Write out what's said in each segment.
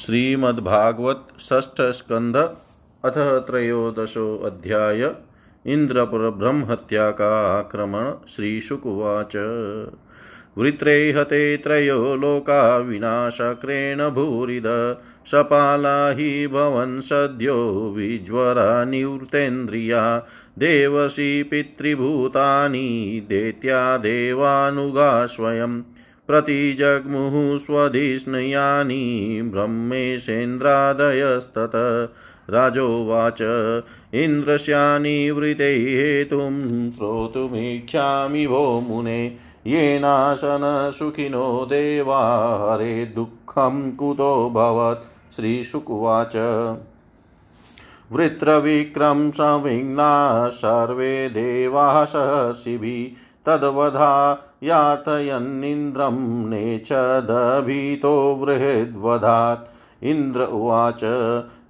श्रीमद्भागवत षष्ठ स्कंध अथ त्रयोदशो अध्याय इंद्रपुर ब्रह्महत्या का आक्रमण श्रीशुकुवाच। वृत्रे हते त्रयो लोका विनाशक्रेण भूरिद सपाला हि भवन् सद्यो विज्वरा निवृतेन्द्रिया देवसी पितृभूतानि दैत्या देवानुगा स्वयम् प्रतिजग्मुः स्वधिष्णयानि ब्रह्मेशेन्द्रादयस्तत। राजोवाच इन्द्रस्यानिवृते हेतुं श्रोतुमिच्छामि वो मुने। येनाशन सुखिनो देवा, हरे दुःखं कुतो भवत्। श्रीशुकुवाच। वृत्रविक्रम संविघ्ना, सर्वे देवाः सहर्षिभिः तद्वधा यातयन्निन्द्रं नेच्छदभीतो बृहद्वधात्। इन्द्र उवाच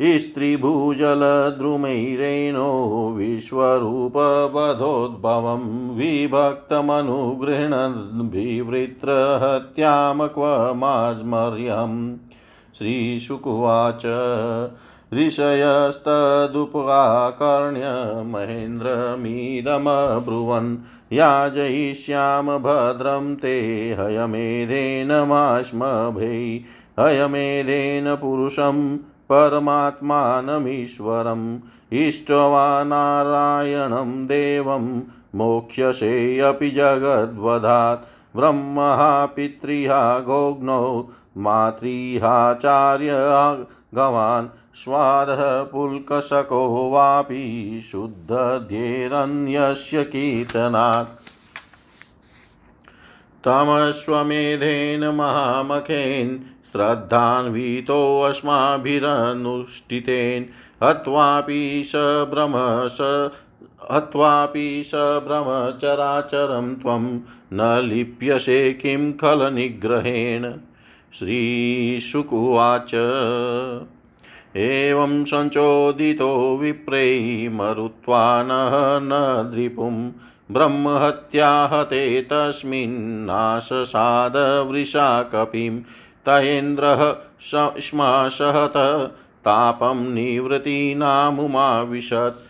स्त्रीभूजलद्रुमैरेणो विश्वरूपवधोद्भवं विभक्तमनुगृह्णद्भिवृत्रहत्याम क्व मास्मर्यम् श्रीशुकुवाच ऋषयस्तदुपाकर्ण्य महेन्द्रमिदमब्रुवन्। याजयिष्याम भद्रं ते हयमेधेन माश्मभै, हयमेधेन पुरुषं परमात्मानमीश्वरम् इष्ट्वा नारायणं देवं मोक्ष्यसेऽपि जगद्वधात् ब्रह्मः पितृहा गोग्नौ मातृहाचार्य गवान् स्वादः पुल्कशको वापि शुद्धध्येरन्यस्य कीर्तनात्। तमश्वमेधेन महामखेन् श्रद्धान्वितोऽस्माभिरनुष्ठितेन। हत्वापि स भ्रमस हत्वापि स भ्रमचराचरं त्वं न लिप्यसे किं खलनिग्रहेण। श्रीशुकुवाच। एवं सञ्चोदितो विप्रै मरुत्वा नः द्रिपुं ब्रह्महत्याहते तस्मिन्नाशसादवृषा कपिं तयेन्द्रः श्माशहत तापं निवृत्तीनामुमाविशत्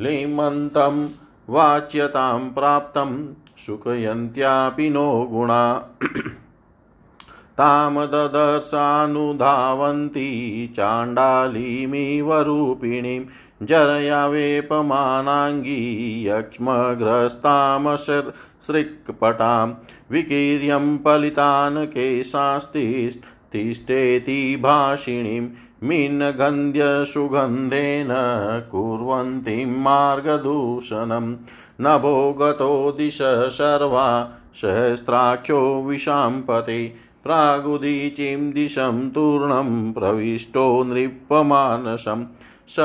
लिमन्तं वाच्यतां प्राप्तं सुखयन्त्यापि नो गुणा। तां ददर्शानुधावन्ती चाण्डालीमिव रूपिणीं जरया वेपमानाङ्गी यक्ष्मग्रस्तामसृक्पटां विकीर्यं पलितान् केशास्तिष्ठेति भाषिणीं मीनगन्ध्यसुगन्धेन कुर्वन्तीं मार्गदूषणं नभो गतो दिश सर्वा सहस्राक्षो विशाम्पते प्रागुदीचीं दिशं तूर्णं प्रविष्टो नृपमानसं। स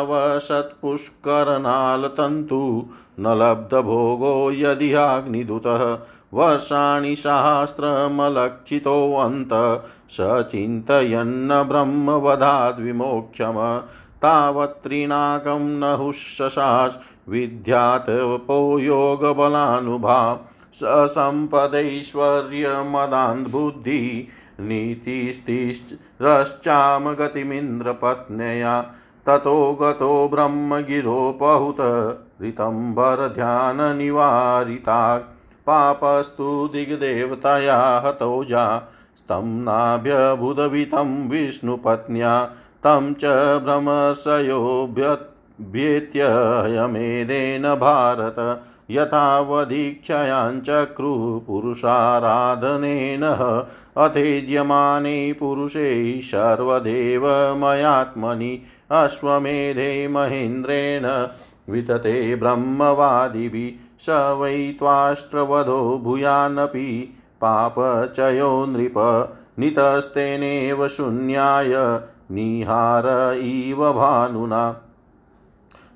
आवसत्पुष्करनालतन्तु न लब्धभोगो यदिहाग्निदुतः। वर्षाणि सहस्रमलक्षितोऽन्त स चिन्तयन्न ब्रह्मवधाद्विमोक्षम। तावत्त्रिनाकं नहुशशास्। विद्यातपो योगबलानुभाव ससम्पदैश्वर्यमदान्बुद्धि नीतिस्तिश्रश्चाम गतिमिन्द्रपत्न्या ततो गतो ब्रह्मगिरोपहुत ऋतम्बरध्याननिवारिता पापस्तु दिग्देवतया हतौजा स्तं नाभ्यभुदवितं विष्णुपत्न्या तं च भ्रमशयोभ्येत्य यमेदेन भारत यथावदीक्षयाञ्चक्रु पुरुषाराधनेन अथेज्यमाने पुरुषे सर्वदेवमयात्मनि अश्वमेधे महेन्द्रेण वितते ब्रह्मवादिभिः स वै त्वाष्ट्रवधो भूयान्नपि पापचयो नृप नितस्तेनेव शून्याय निहार इव भानुना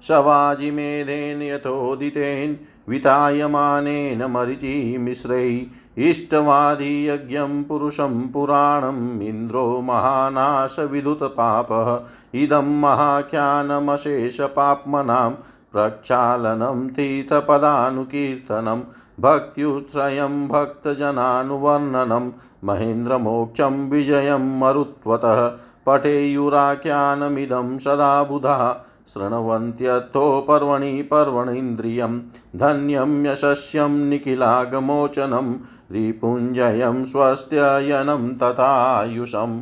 शवाजिमेधेन यथोदितेन वितायमानेन मरिचिमिश्रैः इष्टवादियज्ञं पुरुषं पुराणम् इन्द्रो महानाशविदुतपापः। इदं महाख्यानमशेषपाप्मनां प्रक्षालनं तीर्थपदानुकीर्तनं, भक्त्युत्रयं भक्तजनानुवर्णनं, महेन्द्रमोक्षं विजयं मरुत्वतः। पठेयुराख्यानमिदं सदा बुधा। शृण्वन्त्यर्थो पर्वणि पर्वणीन्द्रियं धन्यं यशस्यं निखिलागमोचनं रिपुञ्जयं स्वस्त्ययनं तथायुषम्।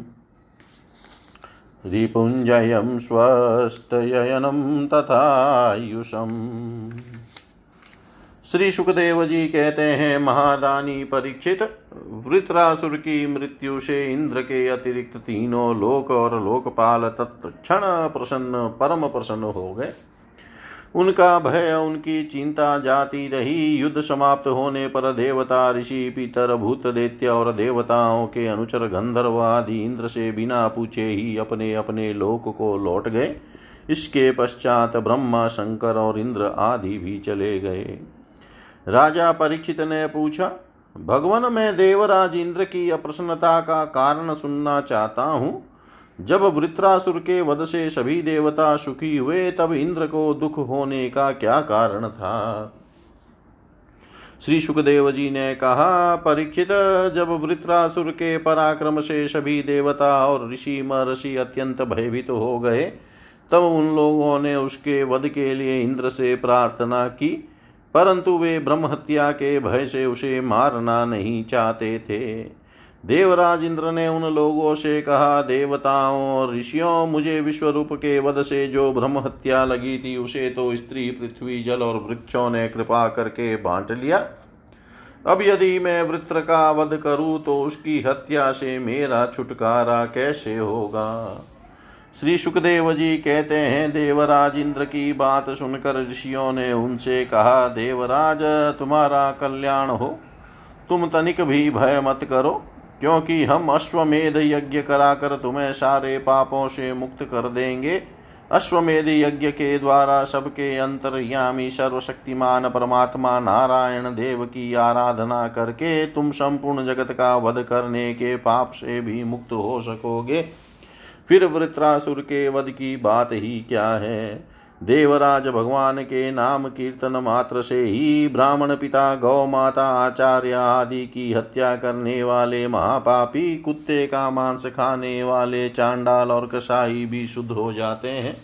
रिपुञ्जयं स्वस्तयनं तथायुषम्। श्री सुखदेव जी कहते हैं, महादानी परीक्षित, वृत्रासुर की मृत्यु से इंद्र के अतिरिक्त तीनों लोक और लोकपाल तत्क्षण प्रसन्न, परम प्रसन्न हो गए। उनका भय, उनकी चिंता जाती रही। युद्ध समाप्त होने पर देवता, ऋषि, पितर, भूत, दैत्य और देवताओं के अनुचर गंधर्व आदि इंद्र से बिना पूछे ही अपने अपने लोक को लौट गए। इसके पश्चात ब्रह्मा, शंकर और इंद्र आदि भी चले गए। राजा परीक्षित ने पूछा, भगवान, मैं देवराज इंद्र की अप्रसन्नता का कारण सुनना चाहता हूँ। जब वृत्रासुर के वध से सभी देवता सुखी हुए, तब इंद्र को दुख होने का क्या कारण था? श्री सुखदेव जी ने कहा, परीक्षित, जब वृत्रासुर के पराक्रम से सभी देवता और ऋषि महर्षि अत्यंत भयभीत तो हो गए, तब उन लोगों ने उसके वध के लिए इंद्र से प्रार्थना की। परंतु वे ब्रह्म हत्या के भय से उसे मारना नहीं चाहते थे। देवराज इंद्र ने उन लोगों से कहा, देवताओं और ऋषियों, मुझे विश्व रूप के वध से जो ब्रह्म हत्या लगी थी, उसे तो स्त्री, पृथ्वी, जल और वृक्षों ने कृपा करके बांट लिया। अब यदि मैं वृत्र का वध करूँ तो उसकी हत्या से मेरा छुटकारा कैसे होगा? श्री सुखदेव जी कहते हैं देवराज इंद्र की बात सुनकर ऋषियों ने उनसे कहा, देवराज, तुम्हारा कल्याण हो। तुम तनिक भी भय मत करो, क्योंकि हम अश्वमेध यज्ञ कराकर तुम्हें सारे पापों से मुक्त कर देंगे। अश्वमेध यज्ञ के द्वारा सबके अंतर्यामी सर्वशक्तिमान परमात्मा नारायण देव की आराधना करके तुम संपूर्ण जगत का वध करने के पाप से भी मुक्त हो सकोगे। फिर वृत्रासुर के वध की बात ही क्या है? देवराज भगवान के नाम कीर्तन मात्र से ही ब्राह्मण पिता गौ माता आचार्य आदि की हत्या करने वाले महापापी, कुत्ते का मांस खाने वाले चांडाल और कसाई भी शुद्ध हो जाते हैं।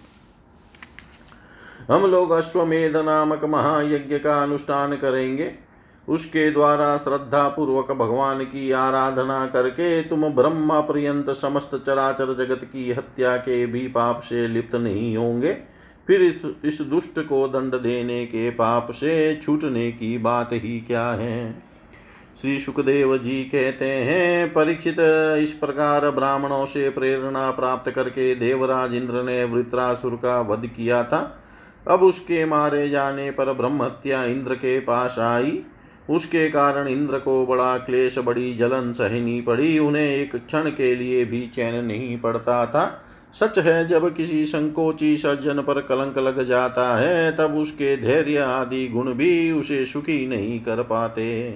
हम लोग अश्वमेध नामक महायज्ञ का अनुष्ठान करेंगे। उसके द्वारा श्रद्धा पूर्वक भगवान की आराधना करके तुम ब्रह्म पर्यंत समस्त चराचर जगत की हत्या के भी पाप से लिप्त नहीं होंगे। फिर इस, इस दुष्ट को दंड देने के पाप से छूटने की बात ही क्या है? श्री सुखदेव जी कहते हैं परीक्षित इस प्रकार ब्राह्मणों से प्रेरणा प्राप्त करके देवराज इंद्र ने वृत्रासुर का वध किया था। अब उसके मारे जाने पर ब्रह्मत्या इंद्र के पास आई। उसके कारण इंद्र को बड़ा क्लेश, बड़ी जलन सहनी पड़ी। उन्हें एक क्षण के लिए भी चैन नहीं पड़ता था। सच है, जब किसी संकोची सज्जन पर कलंक लग जाता है, तब उसके धैर्य आदि गुण भी उसे सुखी नहीं कर पाते।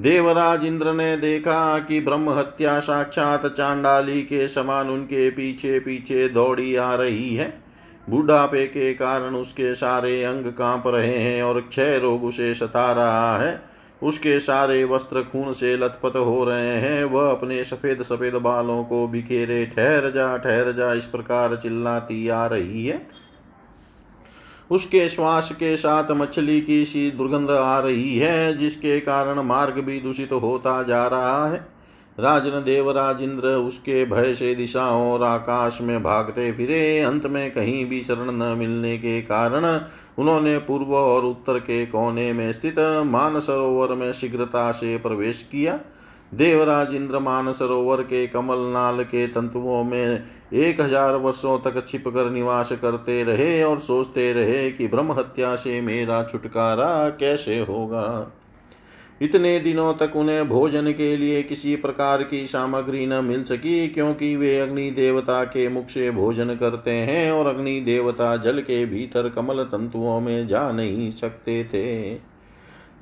देवराज इंद्र ने देखा कि ब्रह्म हत्या साक्षात चांडाली के समान उनके पीछे पीछे दौड़ी आ रही है। बुढ़ापे के कारण उसके सारे अंग काँप रहे हैं और क्षय रोग उसे सता रहा है। उसके सारे वस्त्र खून से लथपथ हो रहे हैं। वह अपने सफ़ेद सफ़ेद बालों को बिखेरे ठहर जा ठहर जा, इस प्रकार चिल्लाती आ रही है। उसके श्वास के साथ मछली की सी दुर्गंध आ रही है, जिसके कारण मार्ग भी दूषित तो होता जा रहा है। राजन देवराज इंद्र उसके भय से दिशाओं और आकाश में भागते फिरे। अंत में कहीं भी शरण न मिलने के कारण उन्होंने पूर्व और उत्तर के कोने में स्थित मानसरोवर में शीघ्रता से प्रवेश किया। देवराज इंद्र मान सरोवर के कमल नाल के तंतुओं में एक हज़ार वर्षों तक छिप कर निवास करते रहे और सोचते रहे कि ब्रह्म हत्या से मेरा छुटकारा कैसे होगा। इतने दिनों तक उन्हें भोजन के लिए किसी प्रकार की सामग्री न मिल सकी, क्योंकि वे अग्नि देवता के मुख से भोजन करते हैं और अग्नि देवता जल के भीतर कमल तंतुओं में जा नहीं सकते थे।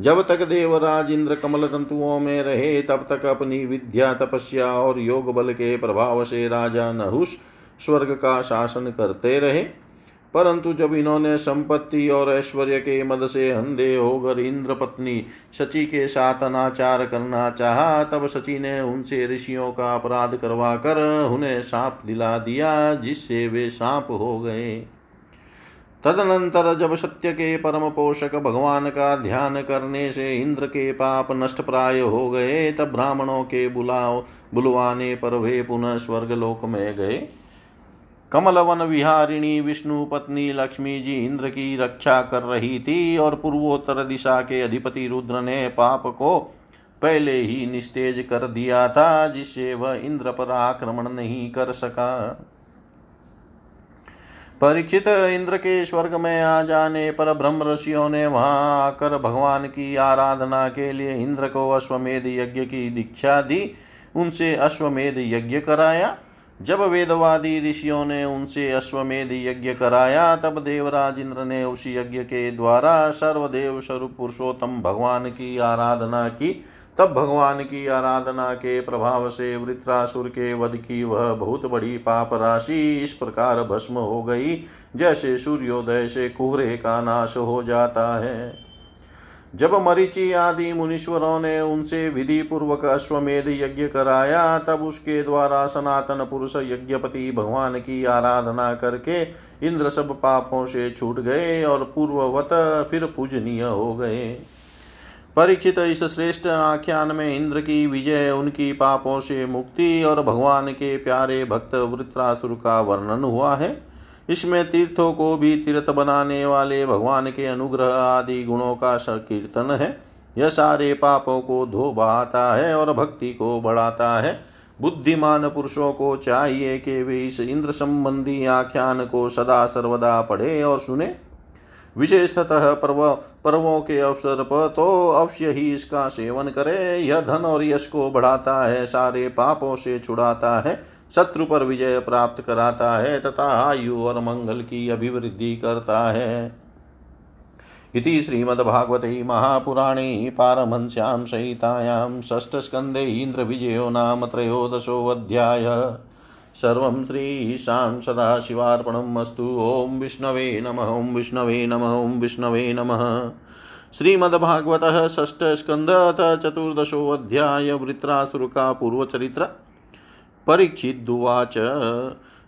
जब तक देवराज इंद्र कमल तंतुओं में रहे, तब तक अपनी विद्या, तपस्या और योग बल के प्रभाव से राजा नहुष स्वर्ग का शासन करते रहे। परंतु जब इन्होंने संपत्ति और ऐश्वर्य के मद से अंधे होकर इंद्र पत्नी शची के साथ अनाचार करना चाहा, तब शची ने उनसे ऋषियों का अपराध करवा कर उन्हें सांप दिला दिया, जिससे वे सांप हो गए। तदनंतर जब सत्य के परम पोषक भगवान का ध्यान करने से इंद्र के पाप नष्ट प्राय हो गए, तब ब्राह्मणों के बुलाओ, बुलवाने पर वे पुनः स्वर्ग लोक में गए। कमलवन विहारिणी विष्णु पत्नी लक्ष्मी जी इंद्र की रक्षा कर रही थी और पूर्वोत्तर दिशा के अधिपति रुद्र ने पाप को पहले ही निस्तेज कर दिया था, जिससे वह इंद्र पर आक्रमण नहीं कर सका। परीक्षित इंद्र के स्वर्ग में आ जाने पर ब्रह्म ऋषियों ने वहाँ आकर भगवान की आराधना के लिए इंद्र को अश्वमेध यज्ञ की दीक्षा दी। उनसे अश्वमेध यज्ञ कराया। जब वेदवादी ऋषियों ने उनसे अश्वमेध यज्ञ कराया, तब देवराज इंद्र ने उस यज्ञ के द्वारा सर्वदेव स्वरूप पुरुषोत्तम भगवान की आराधना की। तब भगवान की आराधना के प्रभाव से वृत्रासुर के वध की वह बहुत बड़ी पाप राशि इस प्रकार भस्म हो गई, जैसे सूर्योदय से कुहरे का नाश हो जाता है। जब मरीचि आदि मुनीश्वरों ने उनसे विधि पूर्वक अश्वमेध यज्ञ कराया, तब उसके द्वारा सनातन पुरुष यज्ञपति भगवान की आराधना करके इंद्र सब पापों से छूट गए और पूर्ववत फिर पूजनीय हो गए। परीक्षित इस श्रेष्ठ आख्यान में इंद्र की विजय, उनकी पापों से मुक्ति और भगवान के प्यारे भक्त वृत्रासुर का वर्णन हुआ है। इसमें तीर्थों को भी तीर्थ बनाने वाले भगवान के अनुग्रह आदि गुणों का संकीर्तन है। यह सारे पापों को धो बहाता है और भक्ति को बढ़ाता है। बुद्धिमान पुरुषों को चाहिए कि वे इस इंद्र संबंधी आख्यान को सदा सर्वदा पढ़े और सुने। विशेषतः पर्व, पर्वों के अवसर पर तो अवश्य ही इसका सेवन करें। यह धन और यश को बढ़ाता है, सारे पापों से छुड़ाता है। शत्रु पर विजय प्राप्त कराता है, तथा आयु और मंगल की अभिवृद्धि करता है। इति श्रीमद्भागवते महापुराणे पारमहंस्यां सहितायां षष्ठस्कन्धे इन्द्रविजयो नाम त्रयोदशोऽध्याय। सर्वं श्रीशां सदाशिवार्पणम् अस्तु। ॐ विष्णवे नमः, ॐ विष्णवे नमः, ॐ विष्णवे नमः। श्रीमद्भागवतः षष्ठस्कन्धः चतुर्दशोऽध्याय वृत्रासुर का पूर्वचरित्र परीक्षिदुवाच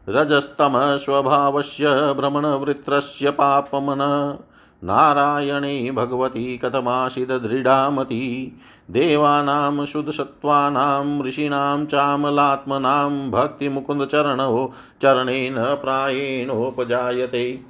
रजस्तमस्वभावस्य भ्रमणवृत्रस्य पापमन। नारायणे भगवती कथमासीदृढामती देवानां शुद्धसत्त्वानां, ऋषीणां चामलात्मनां भक्तिमुकुन्दचरणो चरणेन प्रायेणोपजायते।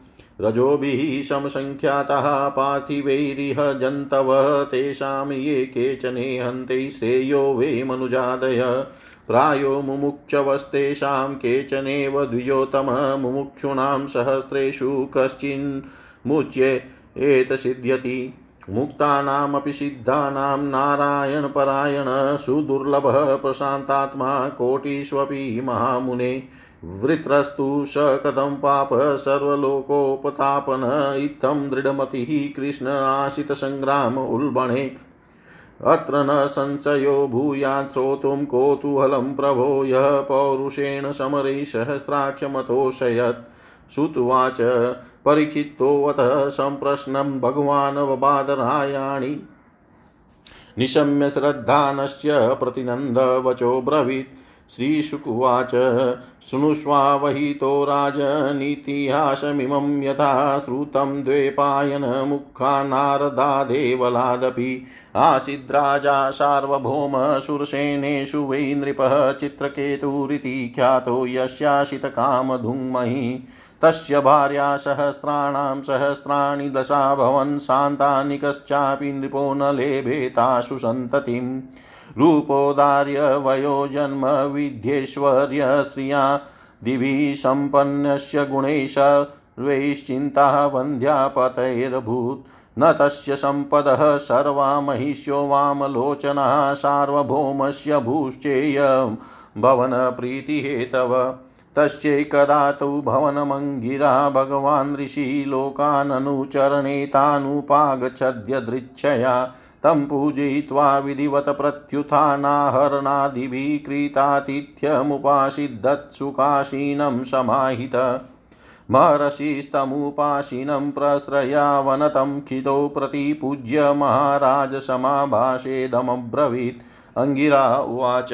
रजोभिः समसङ्ख्यातः पार्थिवैरिह जन्तवः, तेषां ये केचने हन्ते श्रेयो वे मनुजादय। प्रायो मुमुक्षवस्तेषां केचनेव द्विजोतम मुमुक्षूणां सहस्रेषु कश्चिन्मुच्ये एतसिद्ध्यति। मुक्तानामपि सिद्धानां नारायणपरायण सुदुर्लभः प्रशान्तात्मा कोटिष्वपि महामुने। वृत्रस्तु स कथं पाप सर्वलोकोपतापन इत्थं दृढमतिः कृष्ण आशितसङ्ग्राम उल्बणे। अत्र न संशयो भूयात् श्रोतुं कौतूहलं प्रभो यः पौरुषेण समरे सहस्राक्षमतोषयत्। श्रुत्वाच परीक्षितोऽथ सम्प्रश्नं भगवान् वबादरायाणि निशम्य श्रद्धानश्च प्रतिनन्दवचो ब्रवीत्। श्रीशुकुवाच। शृणुष्वावहितो राजनीतिहासमिमं यथा श्रुतं द्वैपायनमुखा नारदादेवलादपि आसीद्राजा सार्वभौम सुरसेनेषु वै नृपः चित्रकेतुरिति ख्यातो यस्याशितकामधुङ्महि। तस्य भार्या सहस्राणां सहस्राणि दशाभवन् शान्तानिकश्चापि नृपो न लेभे सन्ततिम्। रूपोदार्य वयोजन्म विद्येश्वर्य श्रिया दिवि सम्पन्नस्य गुणैः सर्वैश्चिन्ता वन्द्यापतैरभूत्। न तस्य सम्पदः सर्वा महिष्यो वामलोचनः सार्वभौमस्य भूश्चेय भवनप्रीतिहेतव तस्यैकदा तु भवनमङ्गिरा भगवान् ऋषिलोकाननुचरणे तानुपागच्छद्यदृच्छया। तं पूजयित्वा विधिवत प्रत्युत्थानाहरणादिभिः कृतातिथ्यमुपासिद्धत्सुखासीनं समाहित। महर्षिस्तमुपासीनं प्रश्रयावनतं खिदौ प्रतिपूज्य महाराज समाभाषेदमब्रवीत् अङ्गिरा उवाच।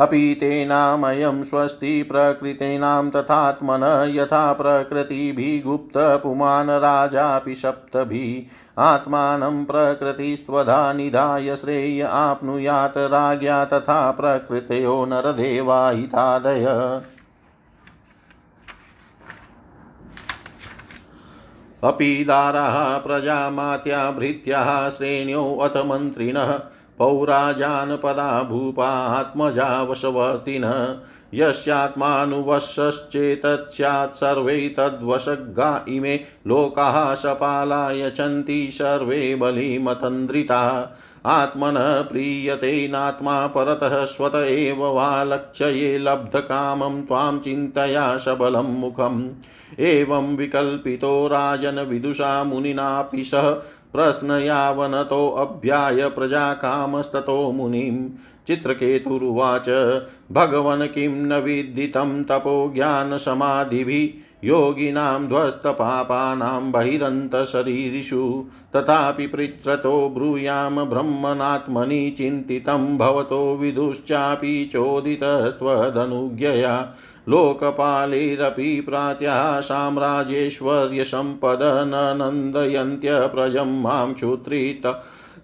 अपि तेनामयं स्वस्ति प्रकृतीनां तथात्मन यथा प्रकृतिभिः गुप्तपुमान् राजापि सप्तभिः आत्मानं प्रकृतिस्त्वधा निधाय श्रेय आप्नुयात् राज्ञा तथा प्रकृतयो नरदेवाहितादय। अपि दाराः प्रजामात्या भृत्याः श्रेण्योऽथ मन्त्रिणः। पौराजानपदा भूपात्मजा वशवर्तिनः यस्यात्मानुवशश्चेतत् स्यात् सर्वे तद्वशगा इमे लोकाः सपाला यचन्ति सर्वे बलिमतन्द्रिता आत्मनः प्रीयते नात्मा परतः स्वत एव वा लक्ष्ये लब्धकामं त्वां चिन्तया सबलं मुखम्। एवं विकल्पितो राजन विदुषा मुनिनापि सह प्रश्नयावनतोऽभ्याय प्रजाकामस्ततो मुनिम्। चित्रकेतुरुवाच, भगवन् किं न विदितं तपो ज्ञानसमाधिभिः, योगिनां ध्वस्तपापानां बहिरन्तशरीरिषु। तथापि पृच्छ्रतो ब्रूयां ब्रह्मणात्मनि चिन्तितं, भवतो विदुश्चापि चोदितस्त्वदनुज्ञया। लोकपालैरपि प्रात्याः साम्राज्येश्वर्यसम्पद न नन्दयन्त्यप्रजं माँ क्षुत्रित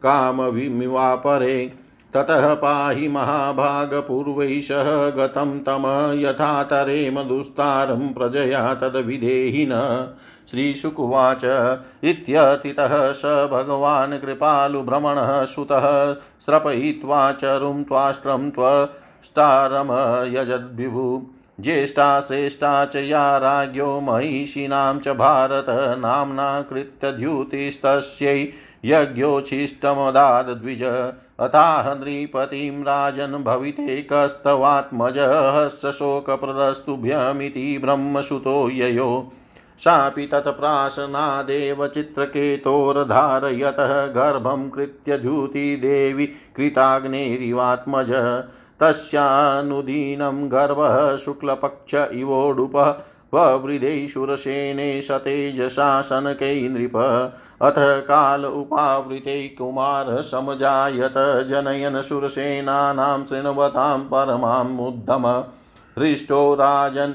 कामविमिवापरे। ततः पाहि महाभागपूर्वैः सह गतं तम यथा तरेम दुस्तारं प्रजया तद्विधेहि न श्रीशुकुवाच इत्यतितः स भगवान् कृपालुभ्रमणः सुतः स्रपयित्वा चरुं त्वाष्ट्रं त्वष्टारमयजद्विभु ज्येष्ठा श्रेष्ठा च या राज्ञो महिषीणां च भारत नाम्ना कृत्यद्युतिस्तस्यै यज्ञोच्छिष्टमदाद्विज। अताह नृपतिं राजन् भविते कस्तवात्मजः शोकप्रदस्तुभ्यमिति ब्रह्मसुतो ययो। सापि तत्प्राशनादेव चित्रकेतोर्धारयतः गर्भं कृत्य द्यूतिदेवी कृताग्नेरिवात्मज। तस्यानुदीनं गर्भः शुक्लपक्ष इवोडुपः ववृधे शूरसेने सतेजसा शनकै नृप। अथ काल उपावृते कुमार समजायत जनयन शूरसेनानां शृण्वतां परमामुद्धम हृष्टो राजन्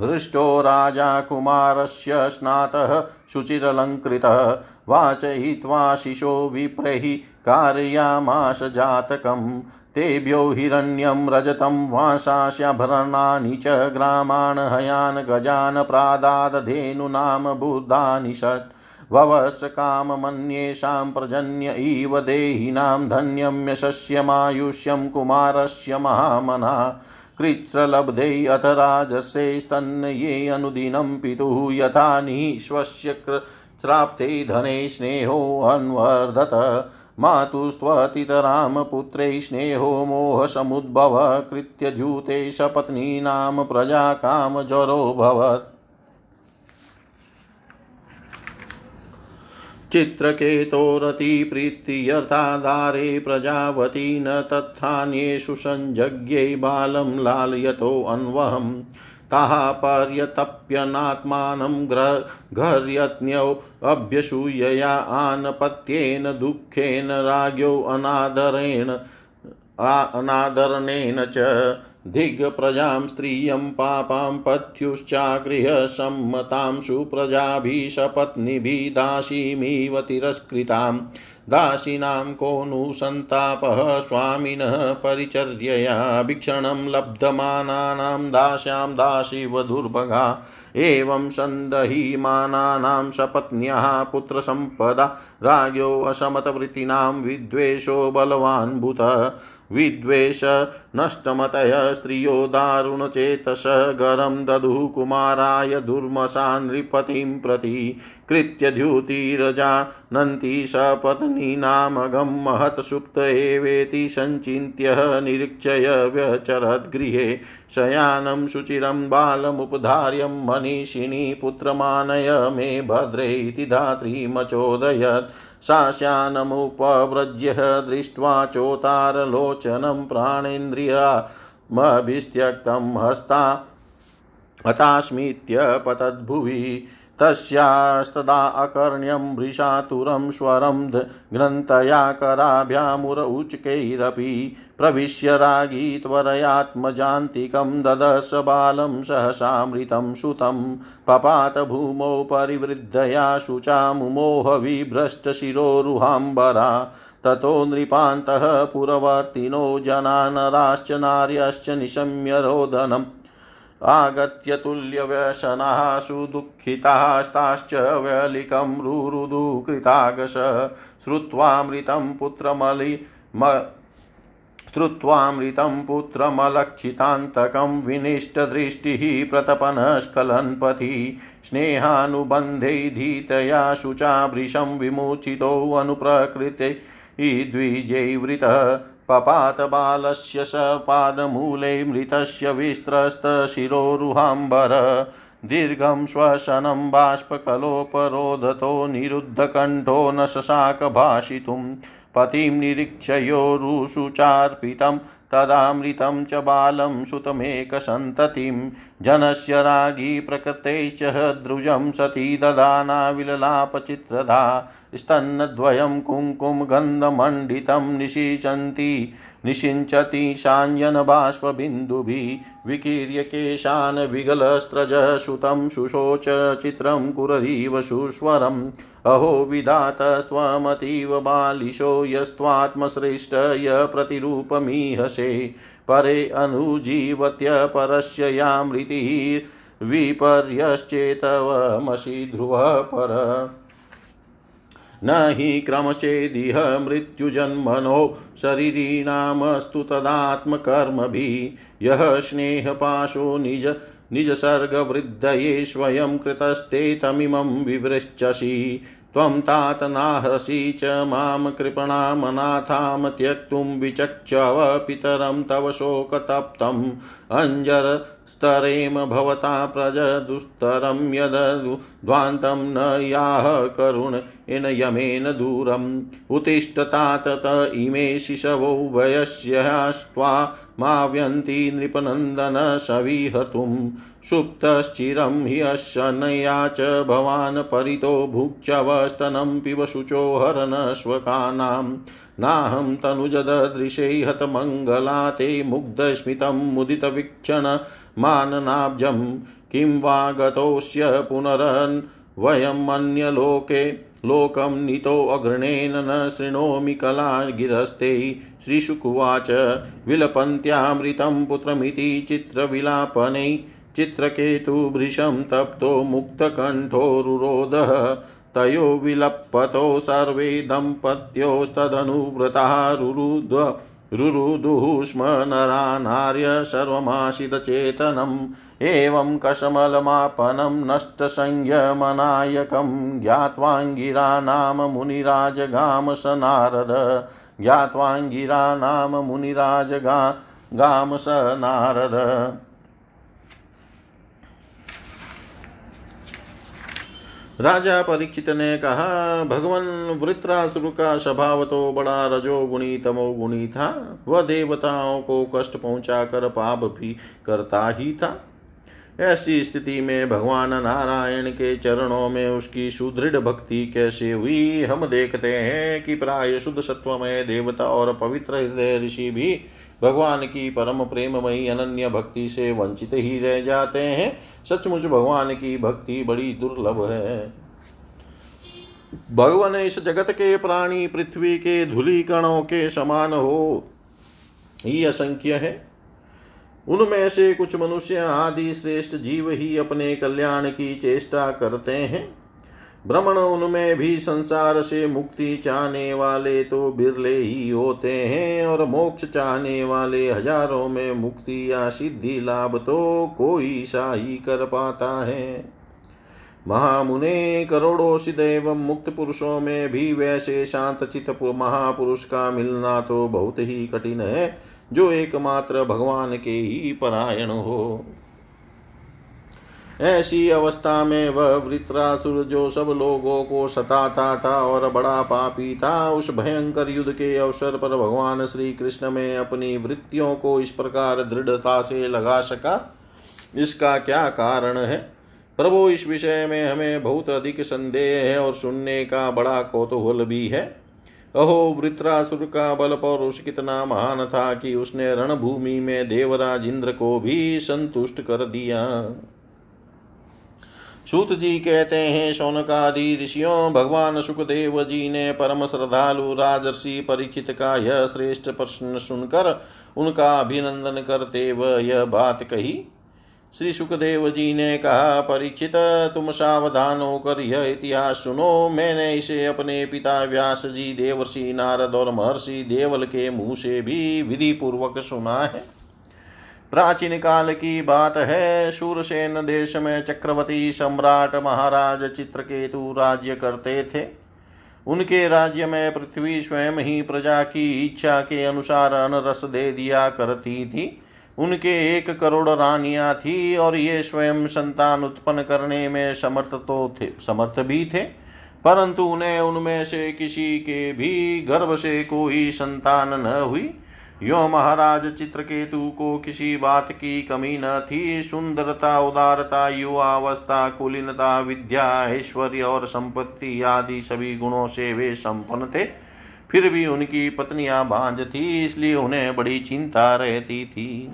हृष्टो राजा कुमारस्य स्नातः शुचिरलङ्कृतः वाचयित्वा शिशो विप्रैः कारयामाश जातकम्। तेभ्यो हिरण्यं रजतं वांसास्याभरणानि च ग्रामान् हयान् गजान् प्रादादधेनूनां बुद्धानि षट्। भवस् काममन्येषां पर्जन्य इव देहिनां धन्यं यशस्यमायुष्यं कुमारस्य महामना। कृच्छ्रलब्धे अथ राजसे स्तन्ये अनुदिनं पितुः यथा निःश्वस्य श्राप्ते धने स्नेहोऽन्वर्धत मातुस्त्वतितरां पुत्रै स्नेहो मोहसमुद्भव कृत्य जूते सपत्नीनां प्रजाकामज्वरोऽभवत् चित्रकेतोरतिप्रीत्यर्थाधारे प्रजावती न तत्थान्येषु संजज्ञै बालं लालयतोऽन्वहम् ताः पर्यतप्यनात्मानं घर्यज्ञौ अभ्यसूयया आनपत्येन दुःखेन राज्ञो अनादरेण अनादरणेन च दिग्प्रजां स्त्रियं पापां पत्युश्चागृहसम्मतां सुप्रजाभिः सपत्नीभिः दासीमिव तिरस्कृताम् दासीनां को नु सन्तापः स्वामिनः परिचर्यया भिक्षणं लब्धमानानां दास्यां दासीव दुर्भगा। एवं सन्दहीमानानां सपत्न्यः पुत्रसम्पदा। राज्ञो असमतवृत्तीनां विद्वेषो बलवान् भूतः विद्वेष नष्टमतय स्त्रियो दारुणचेतस गरं दधुः कुमाराय दुर्मसा नृपतिं प्रति कृत्य द्युतिरजानन्ति सपत्नीनामगं महत् सुप्त एवेति सञ्चिन्त्य निरीक्षय व्यचरद्गृहे शयानं शुचिरं बालमुपधार्यं मनीषिणी पुत्रमानय मे भद्रे इति धात्रीमचोदयत् शास्यानमुपव्रज्य दृष्ट्वा चोतारलोचनं प्राणेन्द्रियामभिस्त्यक्तं हस्ता हतास्मीत्यपतद्भुवि तस्यास्तदा अकर्ण्यं वृषातुरं स्वरं ग्रन्थया कराभ्यामुर उच्चकैरपि प्रविश्य रागी त्वरयात्मजान्तिकं ददश बालं सहसामृतं सुतं पपात भूमौ परिवृद्धया शुचा मुमोहविभ्रष्टशिरोरुहाम्बरा ततो नृपान्तः पुरवर्तिनो जनानराश्च नार्यश्च निशम्य रोदनम् आगत्य तुल्यव्यसनाः सुदुःखितास्ताश्च व्यलिकं रुरुदुकृतागश श्रुत्वामृतं पुत्रमलि श्रुत्वामृतं पुत्रमलक्षितान्तकं विनिष्टदृष्टिः प्रतपनस्खलन्पथि स्नेहानुबन्धै शुचाभृशं विमुचितोऽनुप्रकृते द्विजैवृतः पपातबालस्य स पादमूले मृतस्य विस्त्रस्तशिरोरुहाम्बर। दीर्घं श्वसनं बाष्पकलोपरोधतो निरुद्धकण्ठो न शशाकभाषितुं पतिं निरीक्षयोरुषुचार्पितं तदामृतं च बालं सुतमेकसन्ततिं। जनस्य रागी प्रकृतैश्च द्रुजं सती ददाना विललापचित्रधा स्तन्नद्वयं कुङ्कुमगन्धमण्डितं निशिचन्ति। निषिञ्चति साञ्जनबाष्पबिन्दुभिः विकीर्य केशान् विगलस्त्रजसुतं शुशोच चित्रं कुररीव सुस्वरम् अहो विधातस्त्वमतीव बालिशो यस्त्वात्मसृष्ट य प्रतिरूपमीहसे। परे अनुजीवत्य परस्य यामृतिः विपर्यश्चेतवमसि ध्रुवः पर। न हि क्रमचेदिह मृत्युजन्मनो शरीरीणामस्तु तदात्मकर्मभिः। यः स्नेहपाशो निज निजसर्गवृद्धये स्वयं कृतस्ते तमिमं विवृश्चसि त्वं तात नाहसि च माँ कृपणामनाथां त्यक्तुं विचक्षव पितरं तव शोकतप्तम् अञ्जरस्तरेम भवता प्रजदुस्तरं यद्ध्वान्तं न याह करुण येन यमेन दूरम्। उत्तिष्ठतात इमे शिशवो वयस्यास्त्वा माव्यन्ति नृपनन्दन सुप्तश्चिरं हि अशनया च भवान् परितो भुक्ष्यवस्तनं पिब शुचो हरनश्वकानां नाहं तनुजददृशे हतमङ्गला ते मुग्धस्मितं मुदितवीक्षण माननाब्जं। किं वा गतोऽस्य पुनरन् वयमन्यलोके लोकं नीतोऽग्रणेन न शृणोमि कला गिरस्ते श्रीशुकुवाच विलपन्त्यामृतं पुत्रमिति चित्रविलापनै चित्रकेतुभृशं तप्तो मुक्तकण्ठोरुरोधः, तयो विलप्पतो सर्वे दम्पत्योस्तदनुव्रताः रुरुद्व रुरुदुः स्म नरा नार्य सर्वमाशितचेतनम्, एवं कशमलमापनं नष्टसंयमनायकं ज्ञात्वाङ्गिरा नाम मुनिराजगाम स नारद ज्ञात्वाङ्गिरा नाम मुनिराजगा गाम स नारद राजा परीक्षित ने कहा, भगवान वृत्रासुर का स्वभाव तो बड़ा रजोगुणी तमोगुणी था। वह देवताओं को कष्ट पहुंचाकर पाप भी करता ही था। ऐसी स्थिति में भगवान नारायण के चरणों में उसकी सुदृढ़ भक्ति कैसे हुई? हम देखते हैं कि प्राय शुद्ध सत्वमय देवता और पवित्र हृदय ऋषि भी भगवान की परम प्रेममयी अनन्य भक्ति से वंचित ही रह जाते हैं। सचमुच भगवान की भक्ति बड़ी दुर्लभ है। भगवान इस जगत के प्राणी पृथ्वी के धूलि कणों के समान हो। ही असंख्य है। उनमें से कुछ मनुष्य आदि श्रेष्ठ जीव ही अपने कल्याण की चेष्टा करते हैं। भ्रमण उनमें भी संसार से मुक्ति चाहने वाले तो बिरले ही होते हैं और मोक्ष चाहने वाले हज़ारों में मुक्ति या सिद्धि लाभ तो कोई सा ही कर पाता है। महामुने करोड़ों सिद्ध एवं मुक्त पुरुषों में भी वैसे शांत चित महापुरुष का मिलना तो बहुत ही कठिन है, जो एकमात्र भगवान के ही परायण हो। ऐसी अवस्था में वह वृत्रासुर जो सब लोगों को सताता था और बड़ा पापी था, उस भयंकर युद्ध के अवसर पर भगवान श्री कृष्ण में अपनी वृत्तियों को इस प्रकार दृढ़ता से लगा सका। इसका क्या कारण है? प्रभु, इस विषय में हमें बहुत अधिक संदेह है और सुनने का बड़ा कौतूहल भी है। अहो, वृत्रासुर का बल पौरुष कितना महान था कि उसने रणभूमि में देवराज इंद्र को भी संतुष्ट कर दिया। सूत जी कहते हैं, शौनकादि ऋषियों, भगवान सुखदेव जी ने परम श्रद्धालु राजर्षि परीक्षित का यह श्रेष्ठ प्रश्न सुनकर उनका अभिनंदन करते वह यह बात कही। श्री सुखदेव जी ने कहा, परीक्षित, तुम सावधान होकर यह इतिहास सुनो। मैंने इसे अपने पिता व्यास जी, देवर्षि नारद और महर्षि देवल के मुँह से भी विधि पूर्वक सुना है। प्राचीन काल की बात है सूरसेन देश में चक्रवर्ती सम्राट महाराज चित्रकेतु राज्य करते थे। उनके राज्य में पृथ्वी स्वयं ही प्रजा की इच्छा के अनुसार अनरस दे दिया करती थी। उनके एक करोड़ रानियाँ थी और ये स्वयं संतान उत्पन्न करने में समर्थ तो थे, समर्थ भी थे। परंतु उन्हें उनमें से किसी के भी गर्भ से कोई संतान न हुई। यो महाराज चित्रकेतु को किसी बात की कमी न थी। सुंदरता, उदारता, युवावस्था, कुलीनता, विद्या, ऐश्वर्य और संपत्ति आदि सभी गुणों से वे संपन्न थे। फिर भी उनकी पत्नियाँ बांझ थी, इसलिए उन्हें बड़ी चिंता रहती थी।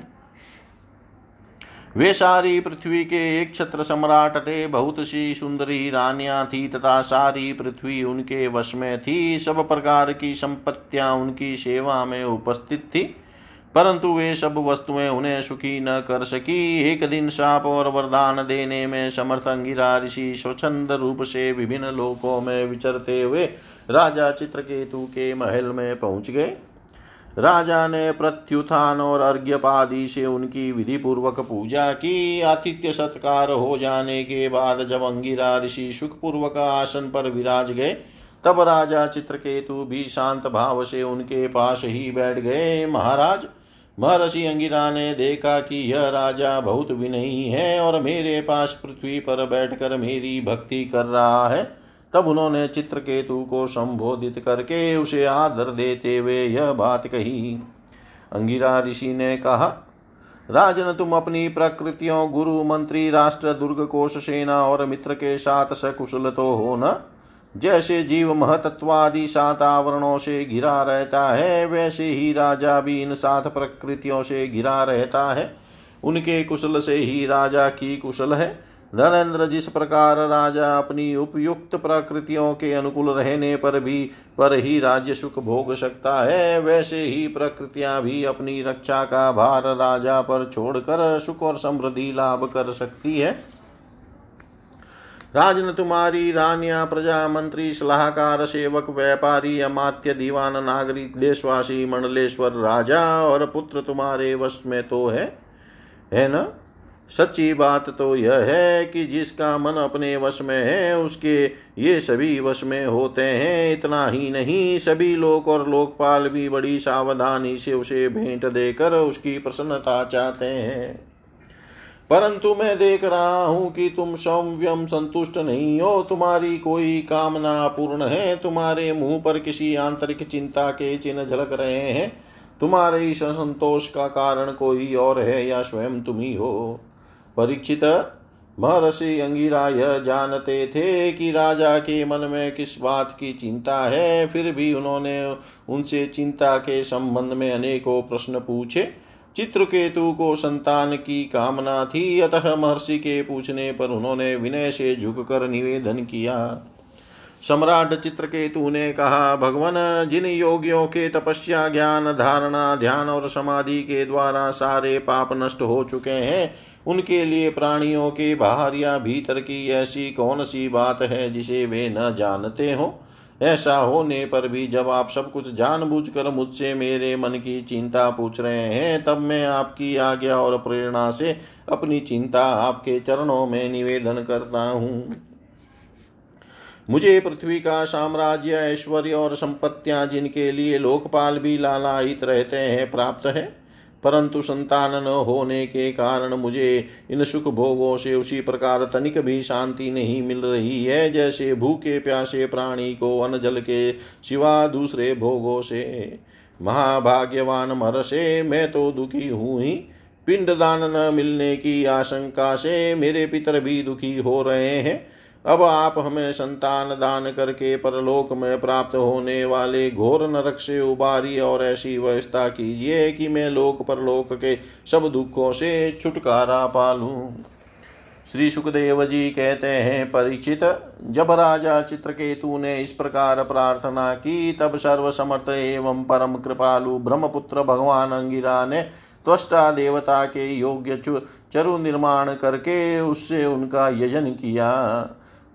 वे सारी पृथ्वी के एक छत्र सम्राट थे, बहुत सी सुंदरी रानियाँ थी तथा सारी पृथ्वी उनके वश में थी। सब प्रकार की संपत्तियाँ उनकी सेवा में उपस्थित थी, परंतु वे सब वस्तुएँ उन्हें सुखी न कर सकी। एक दिन साप और वरदान देने में समर्थ अंगिरा ऋषि स्वच्छंद रूप से विभिन्न लोकों में विचरते हुए राजा चित्रकेतु के महल में पहुँच गए। राजा ने प्रत्युत्थान और अर्घ्यपादि से उनकी विधि पूर्वक पूजा की। आतिथ्य सत्कार हो जाने के बाद जब अंगिरा ऋषि सुखपूर्वक आसन पर विराज गए, तब राजा चित्रकेतु भी शांत भाव से उनके पास ही बैठ गए। महाराज, महर्षि अंगिरा ने देखा कि यह राजा बहुत विनयी है और मेरे पास पृथ्वी पर बैठकर मेरी भक्ति कर रहा है। तब उन्होंने चित्रकेतु को संबोधित करके उसे आदर देते हुए यह बात कही। अंगिरा ऋषि ने कहा, राजन, तुम अपनी प्रकृतियों, गुरु, मंत्री, राष्ट्र, दुर्ग, कोश, सेना और मित्र के साथ सकुशल तो हो न? जैसे जीव महतत्वादि सात आवरणों से घिरा रहता है, वैसे ही राजा भी इन सात प्रकृतियों से घिरा रहता है। उनके कुशल से ही राजा की कुशल है। नरेंद्र जिस प्रकार राजा अपनी उपयुक्त प्रकृतियों के अनुकूल रहने पर भी, पर ही राज्य सुख भोग सकता है, वैसे ही प्रकृतियाँ भी अपनी रक्षा का भार राजा पर छोड़कर सुख और समृद्धि लाभ कर सकती है। राजन तुम्हारी रानिया प्रजा मंत्री सलाहकार, सेवक, व्यापारी, अमात्य, दीवान, नागरिक, देशवासी, मंडलेश्वर राजा और पुत्र तुम्हारे वश में तो है है ना? सच्ची बात तो यह है कि जिसका मन अपने वश में है, उसके ये सभी वश में होते हैं। इतना ही नहीं, सभी लोक और लोकपाल भी बड़ी सावधानी से उसे भेंट देकर उसकी प्रसन्नता चाहते हैं। परंतु मैं देख रहा हूँ कि तुम सौम्यम संतुष्ट नहीं हो। तुम्हारी कोई कामना पूर्ण है। तुम्हारे मुँह पर किसी आंतरिक चिंता के चिन्ह झलक रहे हैं। तुम्हारे इस असंतोष का कारण कोई और है या स्वयं तुम ही हो। परीक्षित महर्षि अंगिरा यह जानते थे कि राजा के मन में किस बात की चिंता है, फिर भी उन्होंने उनसे चिंता के संबंध में अनेकों प्रश्न पूछे। चित्रकेतु को संतान की कामना थी, अतः महर्षि के पूछने पर उन्होंने विनय से झुककर निवेदन किया। सम्राट चित्रकेतु ने कहा, भगवान, जिन योगियों के तपस्या, ज्ञान, धारणा, ध्यान और समाधि के द्वारा सारे पाप नष्ट हो चुके हैं उनके लिए प्राणियों के बाहर या भीतर की ऐसी कौन सी बात है जिसे वे न जानते हो? ऐसा होने पर भी जब आप सब कुछ जानबूझकर मुझसे मेरे मन की चिंता पूछ रहे हैं, तब मैं आपकी आज्ञा और प्रेरणा से अपनी चिंता आपके चरणों में निवेदन करता हूँ। मुझे पृथ्वी का साम्राज्य, ऐश्वर्य और संपत्तियाँ जिनके लिए लोकपाल भी लालायित रहते हैं, प्राप्त है। परंतु संतान न होने के कारण मुझे इन सुख भोगों से उसी प्रकार तनिक भी शांति नहीं मिल रही है, जैसे भूखे प्यासे प्राणी को अन्न जल के सिवा दूसरे भोगों से। महाभाग्यवान मरसे मैं तो दुखी हूँ ही। पिंडदान न मिलने की आशंका से मेरे पितर भी दुखी हो रहे हैं। अब आप हमें संतान दान करके परलोक में प्राप्त होने वाले घोर नरक से उबारी और ऐसी व्यवस्था कीजिए कि मैं लोक परलोक के सब दुखों से छुटकारा पालू श्री सुखदेव जी कहते हैं परीक्षित जब राजा चित्रकेतु ने इस प्रकार प्रार्थना की, तब सर्वसमर्थ एवं परम कृपालु ब्रह्मपुत्र भगवान अंगिरा ने त्वष्टा देवता के योग्य चरु निर्माण करके उससे उनका यजन किया।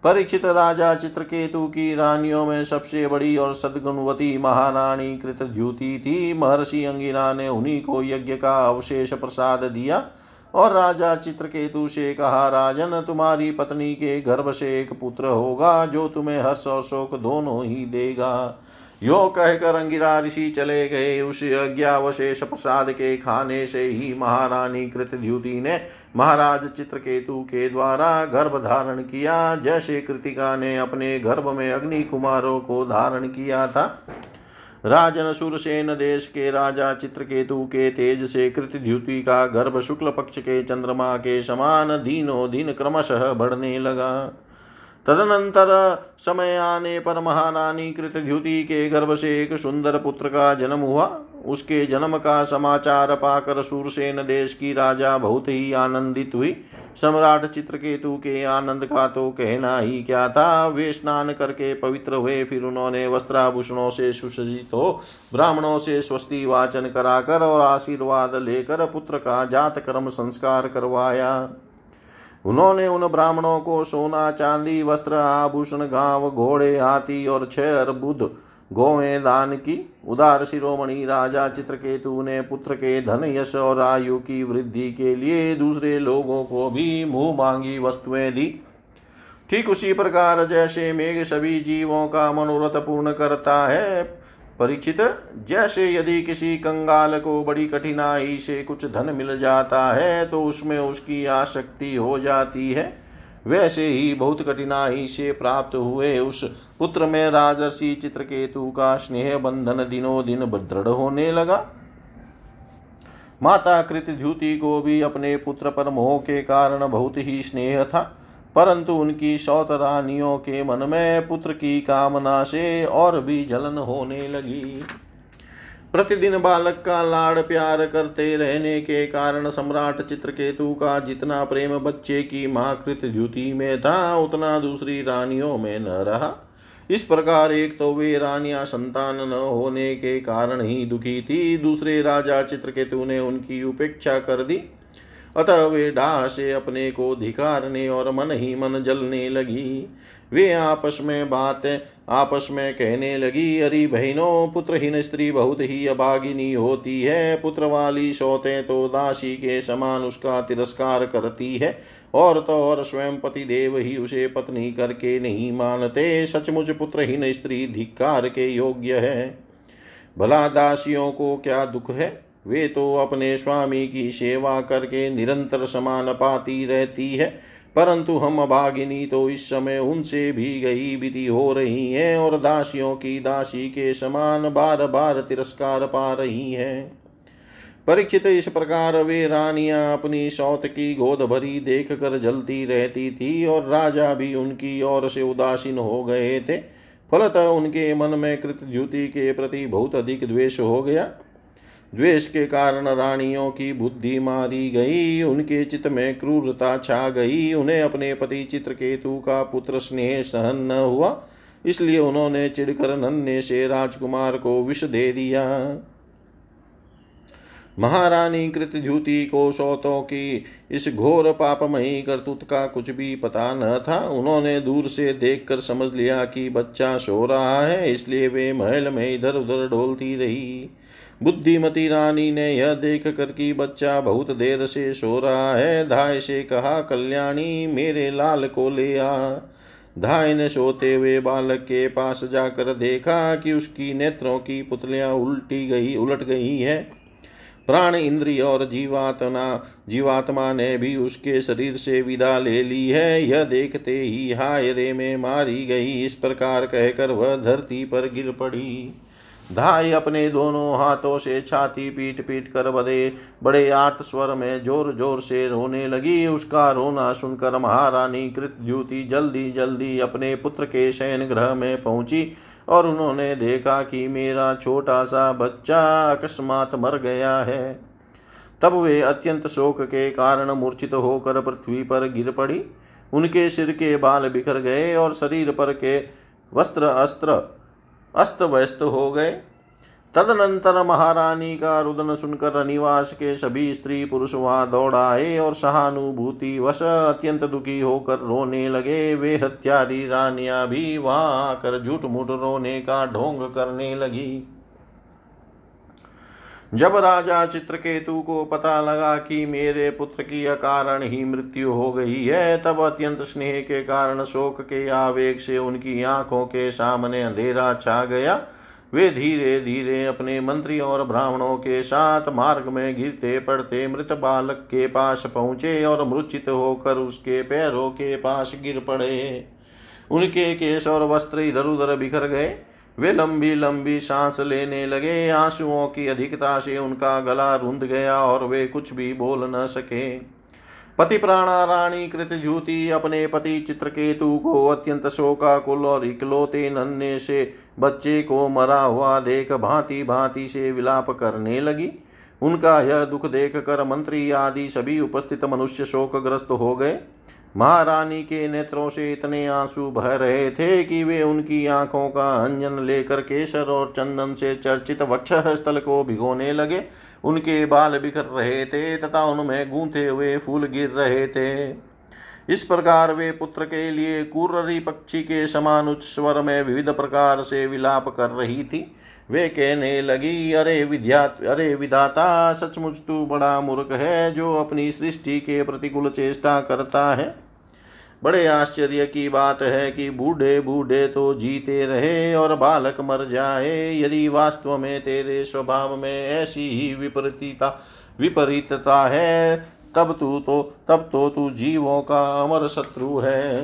परीक्षित राजा चित्रकेतु की रानियों में सबसे बड़ी और सदगुणवती महारानी ज्योति थी। महर्षि अंगिरा ने उन्हीं को यज्ञ का अवशेष प्रसाद दिया और राजा चित्रकेतु से कहा, राजन, तुम्हारी पत्नी के गर्भ से एक पुत्र होगा जो तुम्हें हर्ष और शोक दोनों ही देगा। यो कहकर अंगिरा ऋषि चले गए। उस यज्ञावशेष प्रसाद के खाने से ही महारानी कृतद्युति ने महाराज चित्रकेतु के द्वारा गर्भ धारण किया। जैसे कृतिका ने अपने गर्भ में अग्नि कुमारों को धारण किया था। राजन सुरसेन देश के राजा चित्रकेतु के तेज से कृतद्युति का गर्भ शुक्ल पक्ष के चंद्रमा के समान दीनों दिन क्रमशः बढ़ने लगा। तदनंतर समय आने पर महारानी कृतद्युति के गर्भ से एक सुंदर पुत्र का जन्म हुआ। उसके जन्म का समाचार पाकर सूरसेन देश की राजा बहुत ही आनंदित हुई। सम्राट चित्रकेतु के आनंद का तो कहना ही क्या था। वे स्नान करके पवित्र हुए, फिर उन्होंने वस्त्राभूषणों से सुसज्जित हो, ब्राह्मणों से स्वस्ति वाचन कराकर और आशीर्वाद लेकर पुत्र का जात कर्म संस्कार करवाया। उन्होंने उन ब्राह्मणों को सोना, चांदी, वस्त्र, आभूषण गाँव घोड़े, हाथी और छह अर्बुद गोवे दान की। उदार शिरोमणि राजा चित्रकेतु ने पुत्र के धन, यश और आयु की वृद्धि के लिए दूसरे लोगों को भी मुँह मांगी वस्तुएँ दी। ठीक उसी प्रकार जैसे मेघ सभी जीवों का मनोरथ पूर्ण करता है परीक्षित जैसे यदि किसी कंगाल को बड़ी कठिनाई से कुछ धन मिल जाता है तो उसमें उसकी आसक्ति हो जाती है। वैसे ही बहुत कठिनाई से प्राप्त हुए उस पुत्र में राजर्षि चित्रकेतु का स्नेह बंधन दिनों दिन दृढ़ होने लगा। माता कृत द्युति को भी अपने पुत्र पर मोह के कारण बहुत ही स्नेह था। परंतु उनकी सौत रानियों के मन में पुत्र की कामना से और भी जलन होने लगी। प्रतिदिन बालक का लाड़ प्यार करते रहने के कारण सम्राट चित्रकेतु का जितना प्रेम बच्चे की माँ कृत द्युति में था, उतना दूसरी रानियों में न रहा। इस प्रकार एक तो वे रानियाँ संतान न होने के कारण ही दुखी थी, दूसरे राजा चित्रकेतु ने उनकी उपेक्षा कर दी। अतः वे डाह से अपने को धिकारने और मन ही मन जलने लगी। वे आपस में बात, आपस में कहने लगी, अरे बहनों, पुत्रहीन स्त्री बहुत ही अभागिनी होती है। पुत्र वाली सोते तो दासी के समान उसका तिरस्कार करती है और तो और स्वयं पति देव ही उसे पत्नी करके नहीं मानते। सचमुच पुत्रहीन स्त्री धिक्कार के योग्य है। भला दासियों को क्या दुख है? वे तो अपने स्वामी की सेवा करके निरंतर समान पाती रहती है, परंतु हम अभागिनी तो इस समय उनसे भी गई विधि हो रही हैं और दासियों की दासी के समान बार बार तिरस्कार पा रही हैं। परीक्षित इस प्रकार वे रानियाँ अपनी सौत की गोद भरी देख कर जलती रहती थी और राजा भी उनकी ओर से उदासीन हो गए थे। फलतः उनके मन में कृत ज्योति के प्रति बहुत अधिक द्वेष हो गया। द्वेष के कारण रानियों की बुद्धि मारी गई, उनके चित्त में क्रूरता छा गई, उन्हें अपने पति चित्रकेतु का पुत्र स्नेह सहन न हुआ, इसलिए उन्होंने चिड़कर नन्हे से राजकुमार को विष दे दिया। महारानी कृतज्युति को सौतों की इस घोर पापमयी करतुत का कुछ भी पता न था। उन्होंने दूर से देखकर समझ लिया कि बच्चा सो रहा है, इसलिए वे महल में इधर उधर डोलती रही। बुद्धिमती रानी ने यह देख कर कि बच्चा बहुत देर से सो रहा है। धाय से कहा, कल्याणी, मेरे लाल को ले आ। धाय ने सोते हुए बालक के पास जाकर देखा कि उसकी नेत्रों की पुतलियाँ उल्टी गई, उलट गई है। प्राण इंद्रिय और जीवात्मा जीवात्मा ने भी उसके शरीर से विदा ले ली है। यह देखते ही हाय रे में मारी गई। इस प्रकार कहकर वह धरती पर गिर पड़ी। धाई अपने दोनों हाथों से छाती पीट पीट कर बड़े बड़े आठ स्वर में ज़ोर ज़ोर से रोने लगी। उसका रोना सुनकर महारानी कृतज्योति जल्दी जल्दी अपने पुत्र के शयन ग्रह में पहुँची और उन्होंने देखा कि मेरा छोटा सा बच्चा अकस्मात मर गया है। तब वे अत्यंत शोक के कारण मूर्छित होकर पृथ्वी पर गिर पड़ी। उनके सिर के बाल बिखर गए और शरीर पर के वस्त्र अस्त्र अस्त व्यस्त हो गए। तदनंतर महारानी का रुदन सुनकर निवास के सभी स्त्री पुरुष वहाँ दौड़ आए और सहानुभूति वश अत्यंत दुखी होकर रोने लगे। वे हत्यारी रानियाँ भी वहाँ आकर झूठ मूठ रोने का ढोंग करने लगी। जब राजा चित्रकेतु को पता लगा कि मेरे पुत्र की अकारण ही मृत्यु हो गई है, तब अत्यंत स्नेह के कारण शोक के आवेग से उनकी आँखों के सामने अंधेरा छा गया। वे धीरे धीरे अपने मंत्री और ब्राह्मणों के साथ मार्ग में गिरते पड़ते मृत बालक के पास पहुँचे और मूर्छित होकर उसके पैरों के पास गिर पड़े। उनके केश और वस्त्र इधर उधर बिखर गए। वे लंबी लंबी सांस लेने लगे। आंसुओं की अधिकता से उनका गला रुंध गया और वे कुछ भी बोल न सके। पति प्राणा रानी कृत जूति अपने पति चित्रकेतु को अत्यंत शोकाकुल और इकलौते नन्हे से बच्चे को मरा हुआ देख भांति भांति से विलाप करने लगी। उनका यह दुख देख कर मंत्री आदि सभी उपस्थित मनुष्य शोकग्रस्त हो गए। महारानी के नेत्रों से इतने आँसू बह रहे थे कि वे उनकी आँखों का अंजन लेकर केसर और चंदन से चर्चित वक्ष स्थल को भिगोने लगे। उनके बाल बिखर रहे थे तथा उनमें गूंथे हुए फूल गिर रहे थे। इस प्रकार वे पुत्र के लिए कुर्री पक्षी के समान उच्च स्वर में विविध प्रकार से विलाप कर रही थी। वे कहने लगी, अरे विद्या, अरे विधाता, सचमुच तू बड़ा मूर्ख है जो अपनी सृष्टि के प्रतिकूल चेष्टा करता है। बड़े आश्चर्य की बात है कि बूढ़े बूढ़े तो जीते रहे और बालक मर जाए। यदि वास्तव में तेरे स्वभाव में ऐसी ही विपरीतता विपरीतता है, तब तू तो तब तो तू जीवों का अमर शत्रु है।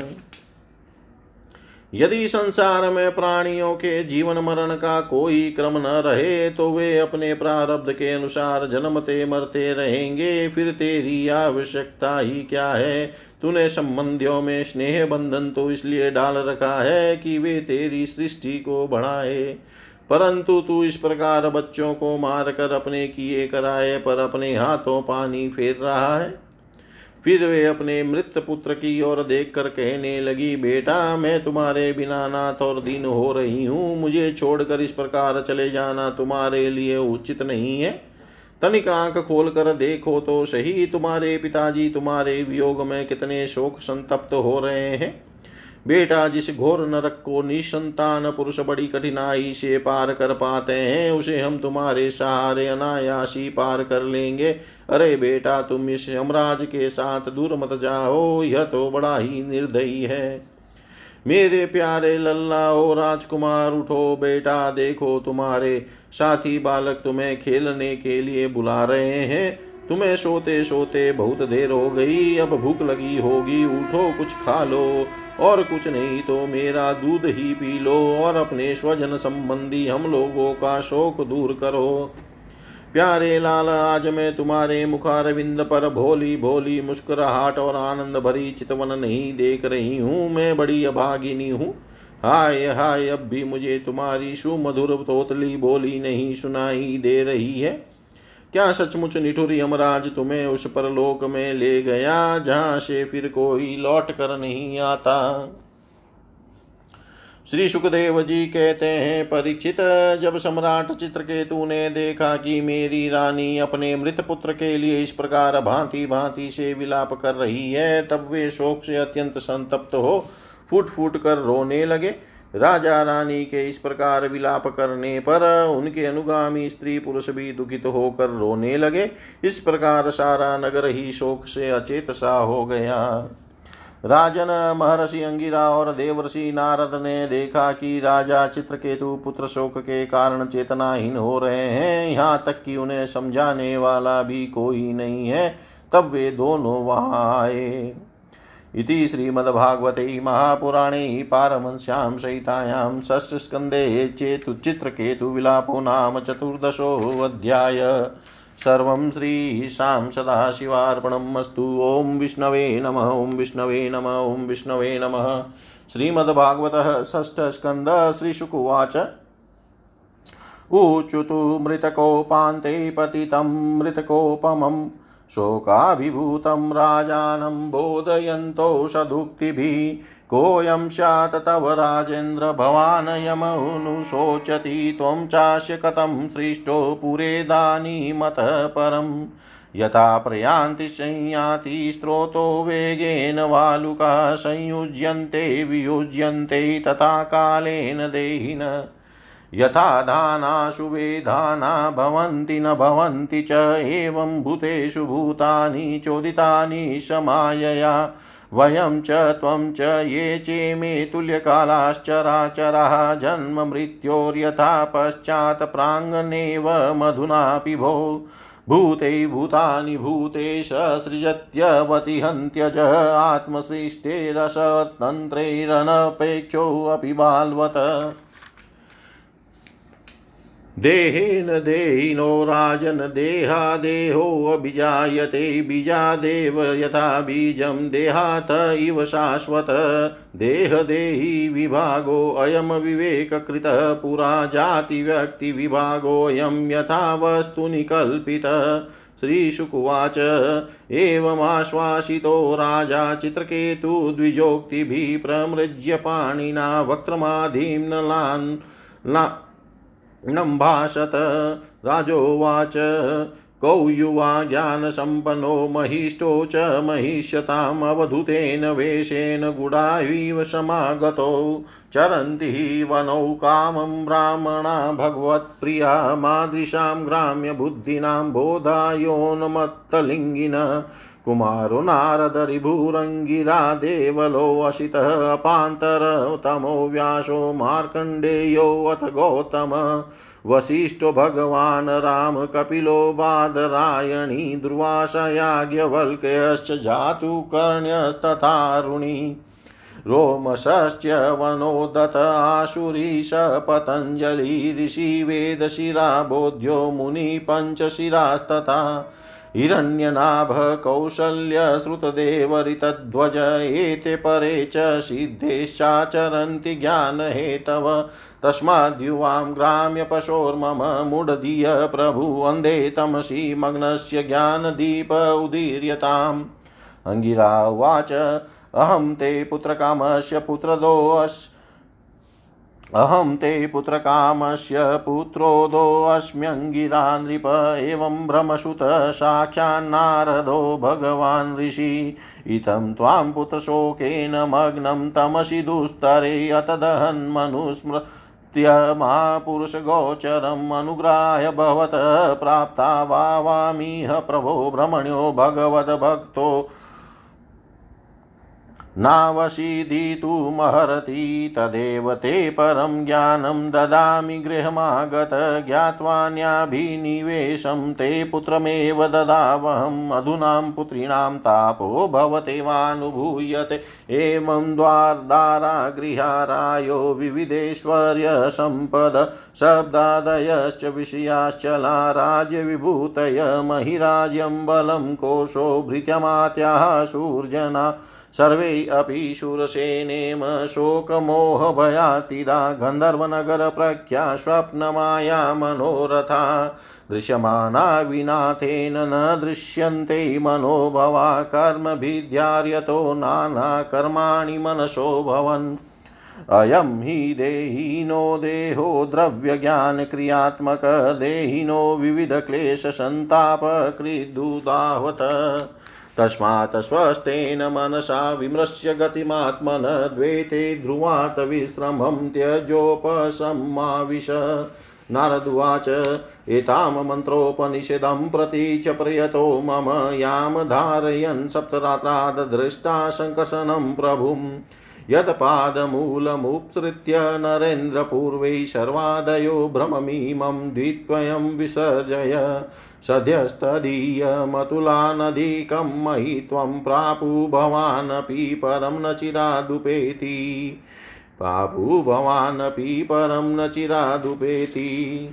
यदि संसार में प्राणियों के जीवन मरण का कोई क्रम न रहे तो वे अपने प्रारब्ध के अनुसार जन्मते मरते रहेंगे। फिर तेरी आवश्यकता ही क्या है? तूने संबंधियों में स्नेह बंधन तो इसलिए डाल रखा है कि वे तेरी सृष्टि को बढ़ाए। परंतु तू इस प्रकार बच्चों को मारकर अपने किए कराए पर अपने हाथों पानी फेर रहा है। फिर वे अपने मृत पुत्र की ओर देख कर कहने लगी, बेटा, मैं तुम्हारे बिना नाथ और दीन हो रही हूँ। मुझे छोड़कर इस प्रकार चले जाना तुम्हारे लिए उचित नहीं है। तनिक आँख खोल कर देखो तो सही, तुम्हारे पिताजी तुम्हारे वियोग में कितने शोक संतप्त हो रहे हैं। बेटा जिस घोर नरक को निसंतान पुरुष बड़ी कठिनाई से पार कर पाते हैं, उसे हम तुम्हारे सहारे अनायासी पार कर लेंगे। अरे बेटा, तुम इस यमराज के साथ दूर मत जाओ, यह तो बड़ा ही निर्दयी है। मेरे प्यारे लल्ला ओ राजकुमार, उठो बेटा, देखो तुम्हारे साथी बालक तुम्हें खेलने के लिए बुला रहे हैं। तुम्हें सोते सोते बहुत देर हो गई, अब भूख लगी होगी, उठो, कुछ खा लो, और कुछ नहीं तो मेरा दूध ही पी लो, और अपने स्वजन संबंधी हम लोगों का शोक दूर करो। प्यारे लाल, आज मैं तुम्हारे मुखारविंद पर भोली भोली मुस्कुराहट और आनंद भरी चितवन नहीं देख रही हूँ, मैं बड़ी अभागिनी हूँ। हाय हाय, अब भी मुझे तुम्हारी सुमधुर तोतली बोली नहीं सुनाई दे रही है। क्या सचमुच निठुर यमराज तुम्हें उस पर लोक में ले गया, जहाँ से फिर कोई लौट कर नहीं आता? श्री सुखदेव जी कहते हैं परीक्षित जब सम्राट चित्रकेतु ने देखा कि मेरी रानी अपने मृत पुत्र के लिए इस प्रकार भांति भांति से विलाप कर रही है, तब वे शोक से अत्यंत संतप्त हो फूट फूट कर रोने लगे। राजा रानी के इस प्रकार विलाप करने पर उनके अनुगामी स्त्री पुरुष भी दुखित होकर रोने लगे। इस प्रकार सारा नगर ही शोक से अचेत सा हो गया। राजन, महर्षि अंगिरा और देवर्षि नारद ने देखा कि राजा चित्रकेतु पुत्र शोक के कारण चेतनाहीन हो रहे हैं। यहाँ तक कि उन्हें समझाने वाला भी कोई नहीं है। तब वे दोनों वहाँ आए। इति श्रीमद्भागवते महापुराणे पारमंस्यां सहितायां षष्ठस्कन्धे चेतुचित्रकेतुविलापो नाम चतुर्दशोऽध्याय। सर्वं श्रीशां सदाशिवार्पणम् अस्तु। ॐ विष्णवे नमः, ॐ विष्णवे नमः, ॐ विष्णवे नमः। श्रीमद्भागवतः षष्ठस्कन्द श्रीशुकुवाच। ऊचुतु मृतकोपान्ते पतितं मृतकोपमम्। शोकाभिभूतं राजानं बोधयन्तोषदुक्तिभिः कोऽयं स्यात् तव राजेन्द्र भवान् यमनुशोचति त्वं चास्य कथं सृष्टो पुरेदानीमतः परम्। यथा प्रयान्ति संयाति स्रोतो वेगेन वालुका, संयुज्यन्ते वियुज्यन्ते तथा कालेन देहिन। यथा दानाशु वेदाना भवन्ति न भवन्ति च एवं भूतेषु भूतानि चोदितानि समायया। वयं च त्वं च ये चेमे तुल्यकालाश्चराचरः जन्ममृत्योर्यथा पश्चात् प्राङ्गनेव मधुनापि भो भूते भूतानि भूतेश सृजत्यवति हन्त्यज आत्मसृष्टेरसतन्त्रैरनपेक्षोऽपि बाल्वत। देहेन देहिनो राजन देहादेहोऽभिजायते बीजादेव यथा बीजं देहात इव शाश्वत। देहदेही विभागोऽयं विवेककृतः। पुरा जातिव्यक्तिविभागोऽयं यथा वस्तुनि कल्पितः श्रीशुकुवाच एवमाश्वासितो राजा चित्रकेतु द्विजोक्तिभिः प्रमृज्य पाणिना वक्त्रमाधीं नलान् नम्भाषत राजोवाच। कौ युवा ज्ञानसम्पन्नो महिष्ठो च महिष्यतामवधूतेन वेशेन गुडाविव समागतौ। चरन्ति वनौ कामं ब्राह्मणा भगवत्प्रिया मादृशां ग्राम्यबुद्धीनां बोधायोन्मत्तलिङ्गिन। कुमारो नारदरिभुरङ्गिरा देवलोऽसितः अपान्तरतमो व्यासो मार्कण्डेयोऽथ गौतम। वसिष्ठो भगवान् राम कपिलो बादरायणी दुर्वासयाज्ञवल्क्यश्च जातु कर्ण्यस्तथारुणि रोमशश्च वनोदत आशुरीश पतञ्जलि ऋषिवेदशिरा बोध्यो मुनिपञ्चशिरास्तथा हिरण्यनाभ कौशल्यश्रुतदेवरितध्वज एते परे च सिद्धेश्चाचरन्ति ज्ञानहेतव तस्माद्युवां ग्राम्यपशोर्मम मूढधिय प्रभु अन्धे तमसि मग्नस्य ज्ञानदीप उदीर्यताम्। अङ्गिरा उवाच, अहं ते पुत्रकामस्य पुत्रदोऽस् अहं ते पुत्रकामस्य पुत्रोदोऽस्म्यङ्गिरा नृप एवं भ्रमसुत साक्षान्नारदो भगवान् ऋषि। इत्थं त्वां पुत्रशोकेन मग्नं तमसि दुस्तरे अतदहन्मनुस्मृ महापुरुषगोचरम् अनुग्राह्य भवतः प्राप्ता वावामिह प्रभो भ्रमण्यो भगवद्भक्तो नावशीदितुमर्हति तदेव ते परं ज्ञानं ददामि गृहमागत ज्ञात्वान्याभिनिवेशं ते पुत्रमेव ददावहम् अधुनां पुत्रीणां तापो भवतेवानुभूयते एवं द्वारदारा गृहारायो विविधेश्वर्यसम्पद शब्दादयश्च विषयाश्चला राज्यविभूतय महिराज्यं बलं कोशो भृत्यमात्याः शूर्जना सर्वे अपि शूरसेनेम शोकमोहभयातिदा गन्धर्वनगरप्रख्या स्वप्नमाया मनोरथा दृश्यमाना विनाथेन न दृश्यन्ते मनोभवा कर्मभिद्यार्यतो नानाकर्माणि मनसो भवन्। अयं हि देहिनो देहो द्रव्यज्ञानक्रियात्मक, देहिनो विविधक्लेशसन्तापकृदुदावत तस्मात् स्वस्थेन मनसा विमृश्य गतिमात्मन द्वैते ध्रुवात् विश्रमं त्यजोपसमाविश। नारदुवाच एतां मन्त्रोपनिषदं प्रति च प्रयतो मम यां धारयन् सप्तरात्रादृष्टा सङ्कर्षणं प्रभुम्। यत्पादमूलमुत्सृत्य नरेन्द्रपूर्वै सर्वादयो भ्रममीमं द्वित्वयं विसर्जय। सद्यस्तदीयमतुलानधिकं मयि त्वं प्रापु भवानपि परं न चिरादुपेति। प्रापु भवानपि परं न चिरादुपेति।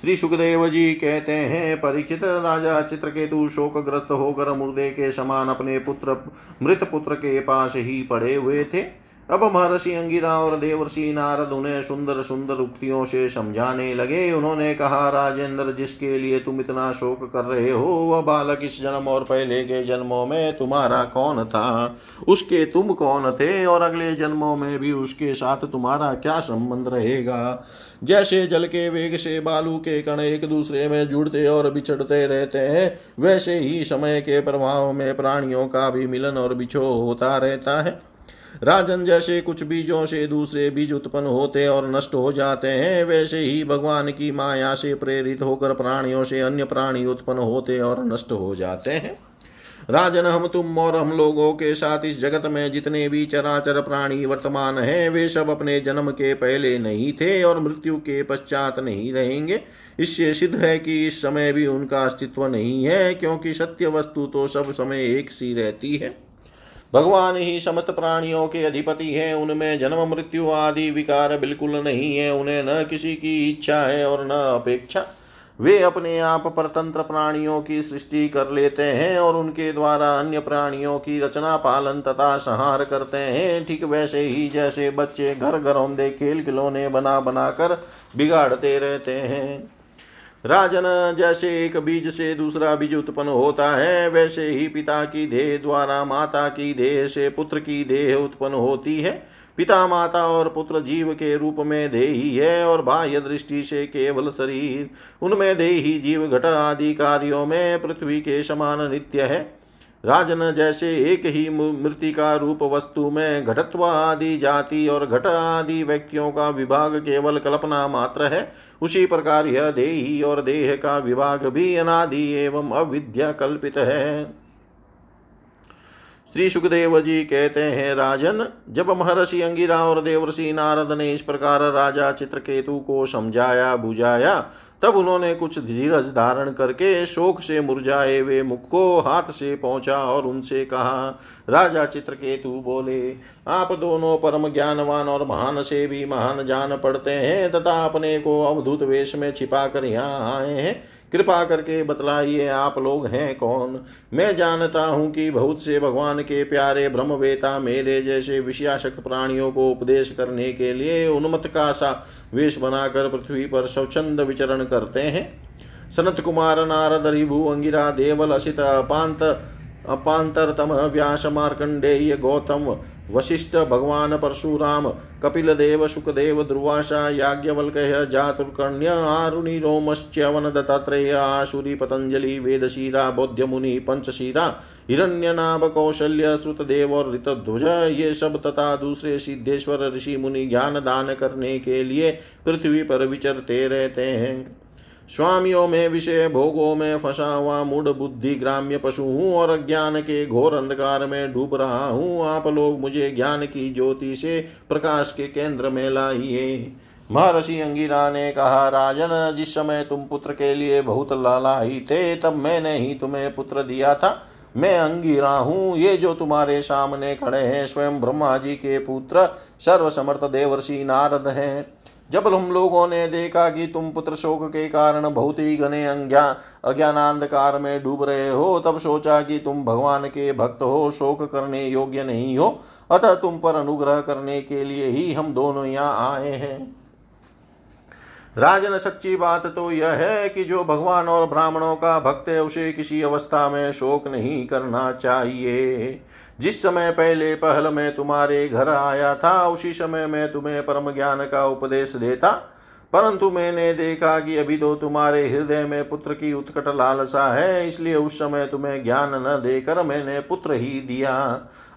श्री सुखदेव जी कहते हैं, परिचित राजा चित्रकेतु शोकग्रस्त होकर मुर्दे के समान अपने पुत्र, मृत पुत्र के पास ही पड़े हुए थे। अब महर्षि अंगिरा और देवर्षि नारद उन्हें सुंदर सुंदर उक्तियों से समझाने लगे। उन्होंने कहा, राजेंद्र, जिसके लिए तुम इतना शोक कर रहे हो, वह बालक इस जन्म और पहले के जन्मों में तुम्हारा कौन था? उसके तुम कौन थे? और अगले जन्मों में भी उसके साथ तुम्हारा क्या संबंध रहेगा? जैसे जल के वेग से बालू के कण एक दूसरे में जुड़ते और बिछड़ते रहते हैं, वैसे ही समय के प्रभाव में प्राणियों का भी मिलन और बिछो होता रहता है। राजन जैसे कुछ बीजों से दूसरे बीज उत्पन्न होते और नष्ट हो जाते हैं, वैसे ही भगवान की माया से प्रेरित होकर प्राणियों से अन्य प्राणी उत्पन्न होते और नष्ट हो जाते हैं। राजन, हम तुम और हम लोगों के साथ इस जगत में जितने भी चराचर प्राणी वर्तमान हैं, वे सब अपने जन्म के पहले नहीं थे और मृत्यु के पश्चात नहीं रहेंगे। इससे सिद्ध है कि इस समय भी उनका अस्तित्व नहीं है, क्योंकि सत्य वस्तु तो सब समय एक सी रहती है। भगवान ही समस्त प्राणियों के अधिपति हैं, उनमें जन्म, मृत्यु आदि विकार बिल्कुल नहीं है, उन्हें न किसी की इच्छा है और न अपेक्षा। वे अपने आप परतंत्र प्राणियों की सृष्टि कर लेते हैं और उनके द्वारा अन्य प्राणियों की रचना, पालन तथा संहार करते हैं। ठीक वैसे ही जैसे बच्चे घर घरौंदे खेल खिलौने बना बनाकर बिगाड़ते रहते हैं। राजन जैसे एक बीज से दूसरा बीज उत्पन्न होता है, वैसे ही पिता की देह द्वारा माता की देह से पुत्र की देह उत्पन्न होती है। पिता माता और पुत्र जीव के रूप में देही है और बाह्य दृष्टि से केवल शरीर, उनमें देही जीव घट आदि कार्यों में पृथ्वी के समान नित्य है। राजन जैसे एक ही मृतिका रूप वस्तु में घटत्व आदि जाति और घट आदि व्यक्तियों का विभाग केवल कल्पना मात्र है। उसी प्रकार यह देही और देह का विभाग भी अनादि एवं अविद्या कल्पित है। श्री सुखदेव जी कहते हैं, राजन, जब महर्षि अंगिरा और देवर्षि नारद ने इस प्रकार राजा चित्रकेतु को समझाया, बुझाया तब उन्होंने कुछ धीरज धारण करके शोक से मुरझाए वे मुख को हाथ से पहुँचा और उनसे कहा, राजा चित्रकेतु बोले, आप दोनों परम ज्ञानवान और महान से भी महान जान पड़ते हैं, तथा अपने को अवधुत वेश में छिपा कर यहाँ आए हैं। कृपा करके बतलाइए आप लोग हैं कौन? मैं जानता हूँ कि बहुत से भगवान के प्यारे ब्रह्मवेता मेरे जैसे विषयाशक्त प्राणियों को उपदेश करने के लिए उन्मत का सा वेश बनाकर पृथ्वी पर स्वच्छंद विचरण करते हैं। सनत कुमार, नारद, रिभु, अंगिरा, देवल, असित, अपांत, अपांतरतम, व्यास, मार्कंडेय, गौतम वशिष्ठ भगवान परशुराम कपिल देव सुखदेव दुर्वासा याज्ञवल्क जातुर्कण्य आरुणि रोमश्च्यवन दत्तात्रेय आशुरी पतंजलि वेदशीरा बौद्ध मुनि पंचशीरा हिरण्यनाभ कौशल्य श्रुतदेव और ऋतध्वज ये सब तथा दूसरे सिद्धेश्वर, ऋषि मुनि ज्ञान दान करने के लिए पृथ्वी पर विचरते रहते हैं। स्वामियों में विषय भोगों में फंसा हुआ मूड बुद्धि ग्राम्य पशु हूँ और अज्ञान के घोर अंधकार में डूब रहा हूँ आप लोग मुझे ज्ञान की ज्योति से प्रकाश के केंद्र में लाइए। महर्षि अंगिरा ने कहा, राजन, जिस समय तुम पुत्र के लिए बहुत लालाई थे तब मैंने ही तुम्हें पुत्र दिया था। मैं अंगिरा हूँ, ये जो तुम्हारे सामने खड़े हैं, स्वयं ब्रह्मा जी के पुत्र, सर्वसमर्थ देवर्षि नारद हैं। जब हम लोगों ने देखा कि तुम पुत्र शोक के कारण बहुत ही घने अज्ञान अज्ञानांधकार में डूब रहे हो, तब सोचा कि तुम भगवान के भक्त हो, शोक करने योग्य नहीं हो। अतः तुम पर अनुग्रह करने के लिए ही हम दोनों यहाँ आए हैं। राजन, सच्ची बात तो यह है कि जो भगवान और ब्राह्मणों का भक्त है, उसे किसी अवस्था में शोक नहीं करना चाहिए। जिस समय पहले पहल में तुम्हारे घर आया था, उसी समय मैं तुम्हें परम ज्ञान का उपदेश देता। परंतु मैंने देखा कि अभी तो तुम्हारे हृदय में पुत्र की उत्कट लालसा है, इसलिए उस समय तुम्हें ज्ञान न देकर मैंने पुत्र ही दिया।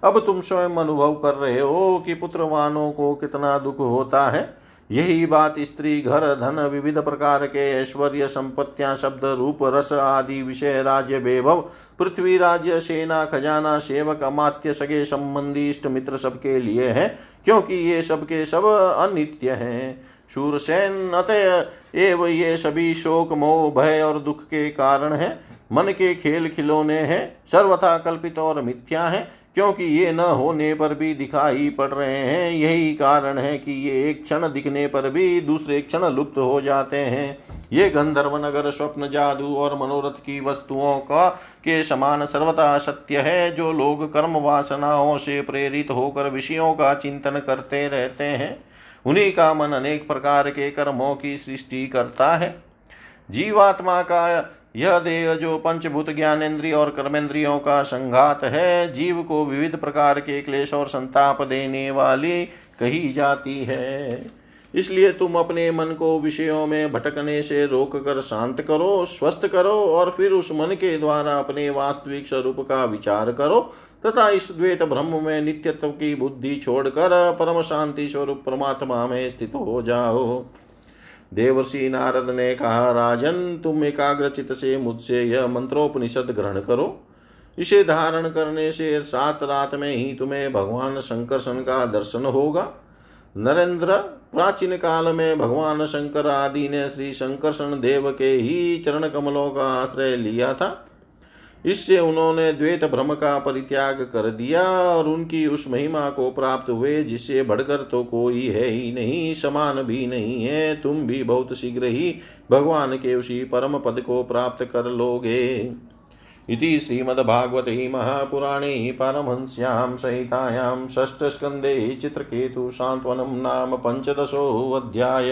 अब तुम स्वयं अनुभव कर रहे हो कि पुत्रवानों को कितना दुख होता है। यही बात स्त्री, घर, धन, विविध प्रकार के ऐश्वर्य, संपत्तियाँ, शब्द, रूप, रस आदि विषय, राज्य, वैभव, पृथ्वी, राज्य, सेना, खजाना, सेवक, अमात्य, सगे संबंधी, इष्ट मित्र सबके लिए है, क्योंकि ये सबके सब अनित्य हैं। शूरसेन अतः, एव, ये सभी शोक, मोह, भय और दुख के कारण है। मन के खेल खिलौने हैं, सर्वथा कल्पित और मिथ्या है क्योंकि ये न होने पर भी दिखाई पड़ रहे हैं। यही कारण है कि ये एक क्षण दिखने पर भी दूसरे क्षण लुप्त हो जाते हैं। ये गंधर्व नगर, स्वप्न, जादू और मनोरथ की वस्तुओं का के समान सर्वथा सत्य है, जो लोग कर्म वासनाओं से प्रेरित होकर विषयों का चिंतन करते रहते हैं। उन्हीं का मन अनेक प्रकार के कर्मों की सृष्टि करता है। जीवात्मा का यह देह जो पंचभूत ज्ञानेन्द्रिय और कर्मेंद्रियों का संघात है, जीव को विविध प्रकार के क्लेश और संताप देने वाली कही जाती है। इसलिए तुम अपने मन को विषयों में भटकने से रोक कर शांत करो, स्वस्थ करो और फिर उस मन के द्वारा अपने वास्तविक स्वरूप का विचार करो तथा इस द्वेत ब्रह्म में नित्यत्व की बुद्धि छोड़कर परम शांति स्वरूप परमात्मा में स्थित हो जाओ। देवर्षि नारद ने कहा, राजन, तुम एकाग्रचित से मुझसे यह मंत्रोपनिषद ग्रहण करो। इसे धारण करने से सात रात में ही तुम्हें भगवान शंकरसन का दर्शन होगा। नरेंद्र, प्राचीन काल में भगवान शंकर आदि ने श्री शंकर देव के ही चरण कमलों का आश्रय लिया था। इससे उन्होंने द्वैत भ्रम का परित्याग कर दिया और उनकी उस महिमा को प्राप्त हुए, जिससे बढ़कर तो कोई है ही नहीं, समान भी नहीं है। तुम भी बहुत शीघ्र ही भगवान के उसी परम पद को प्राप्त कर लोगे। इति श्रीमद्भागवते महापुराणे पारमहंस्यां संहितायां षष्ठस्कन्धे चित्रकेतुसान्त्वनं नाम पञ्चदशोऽध्याय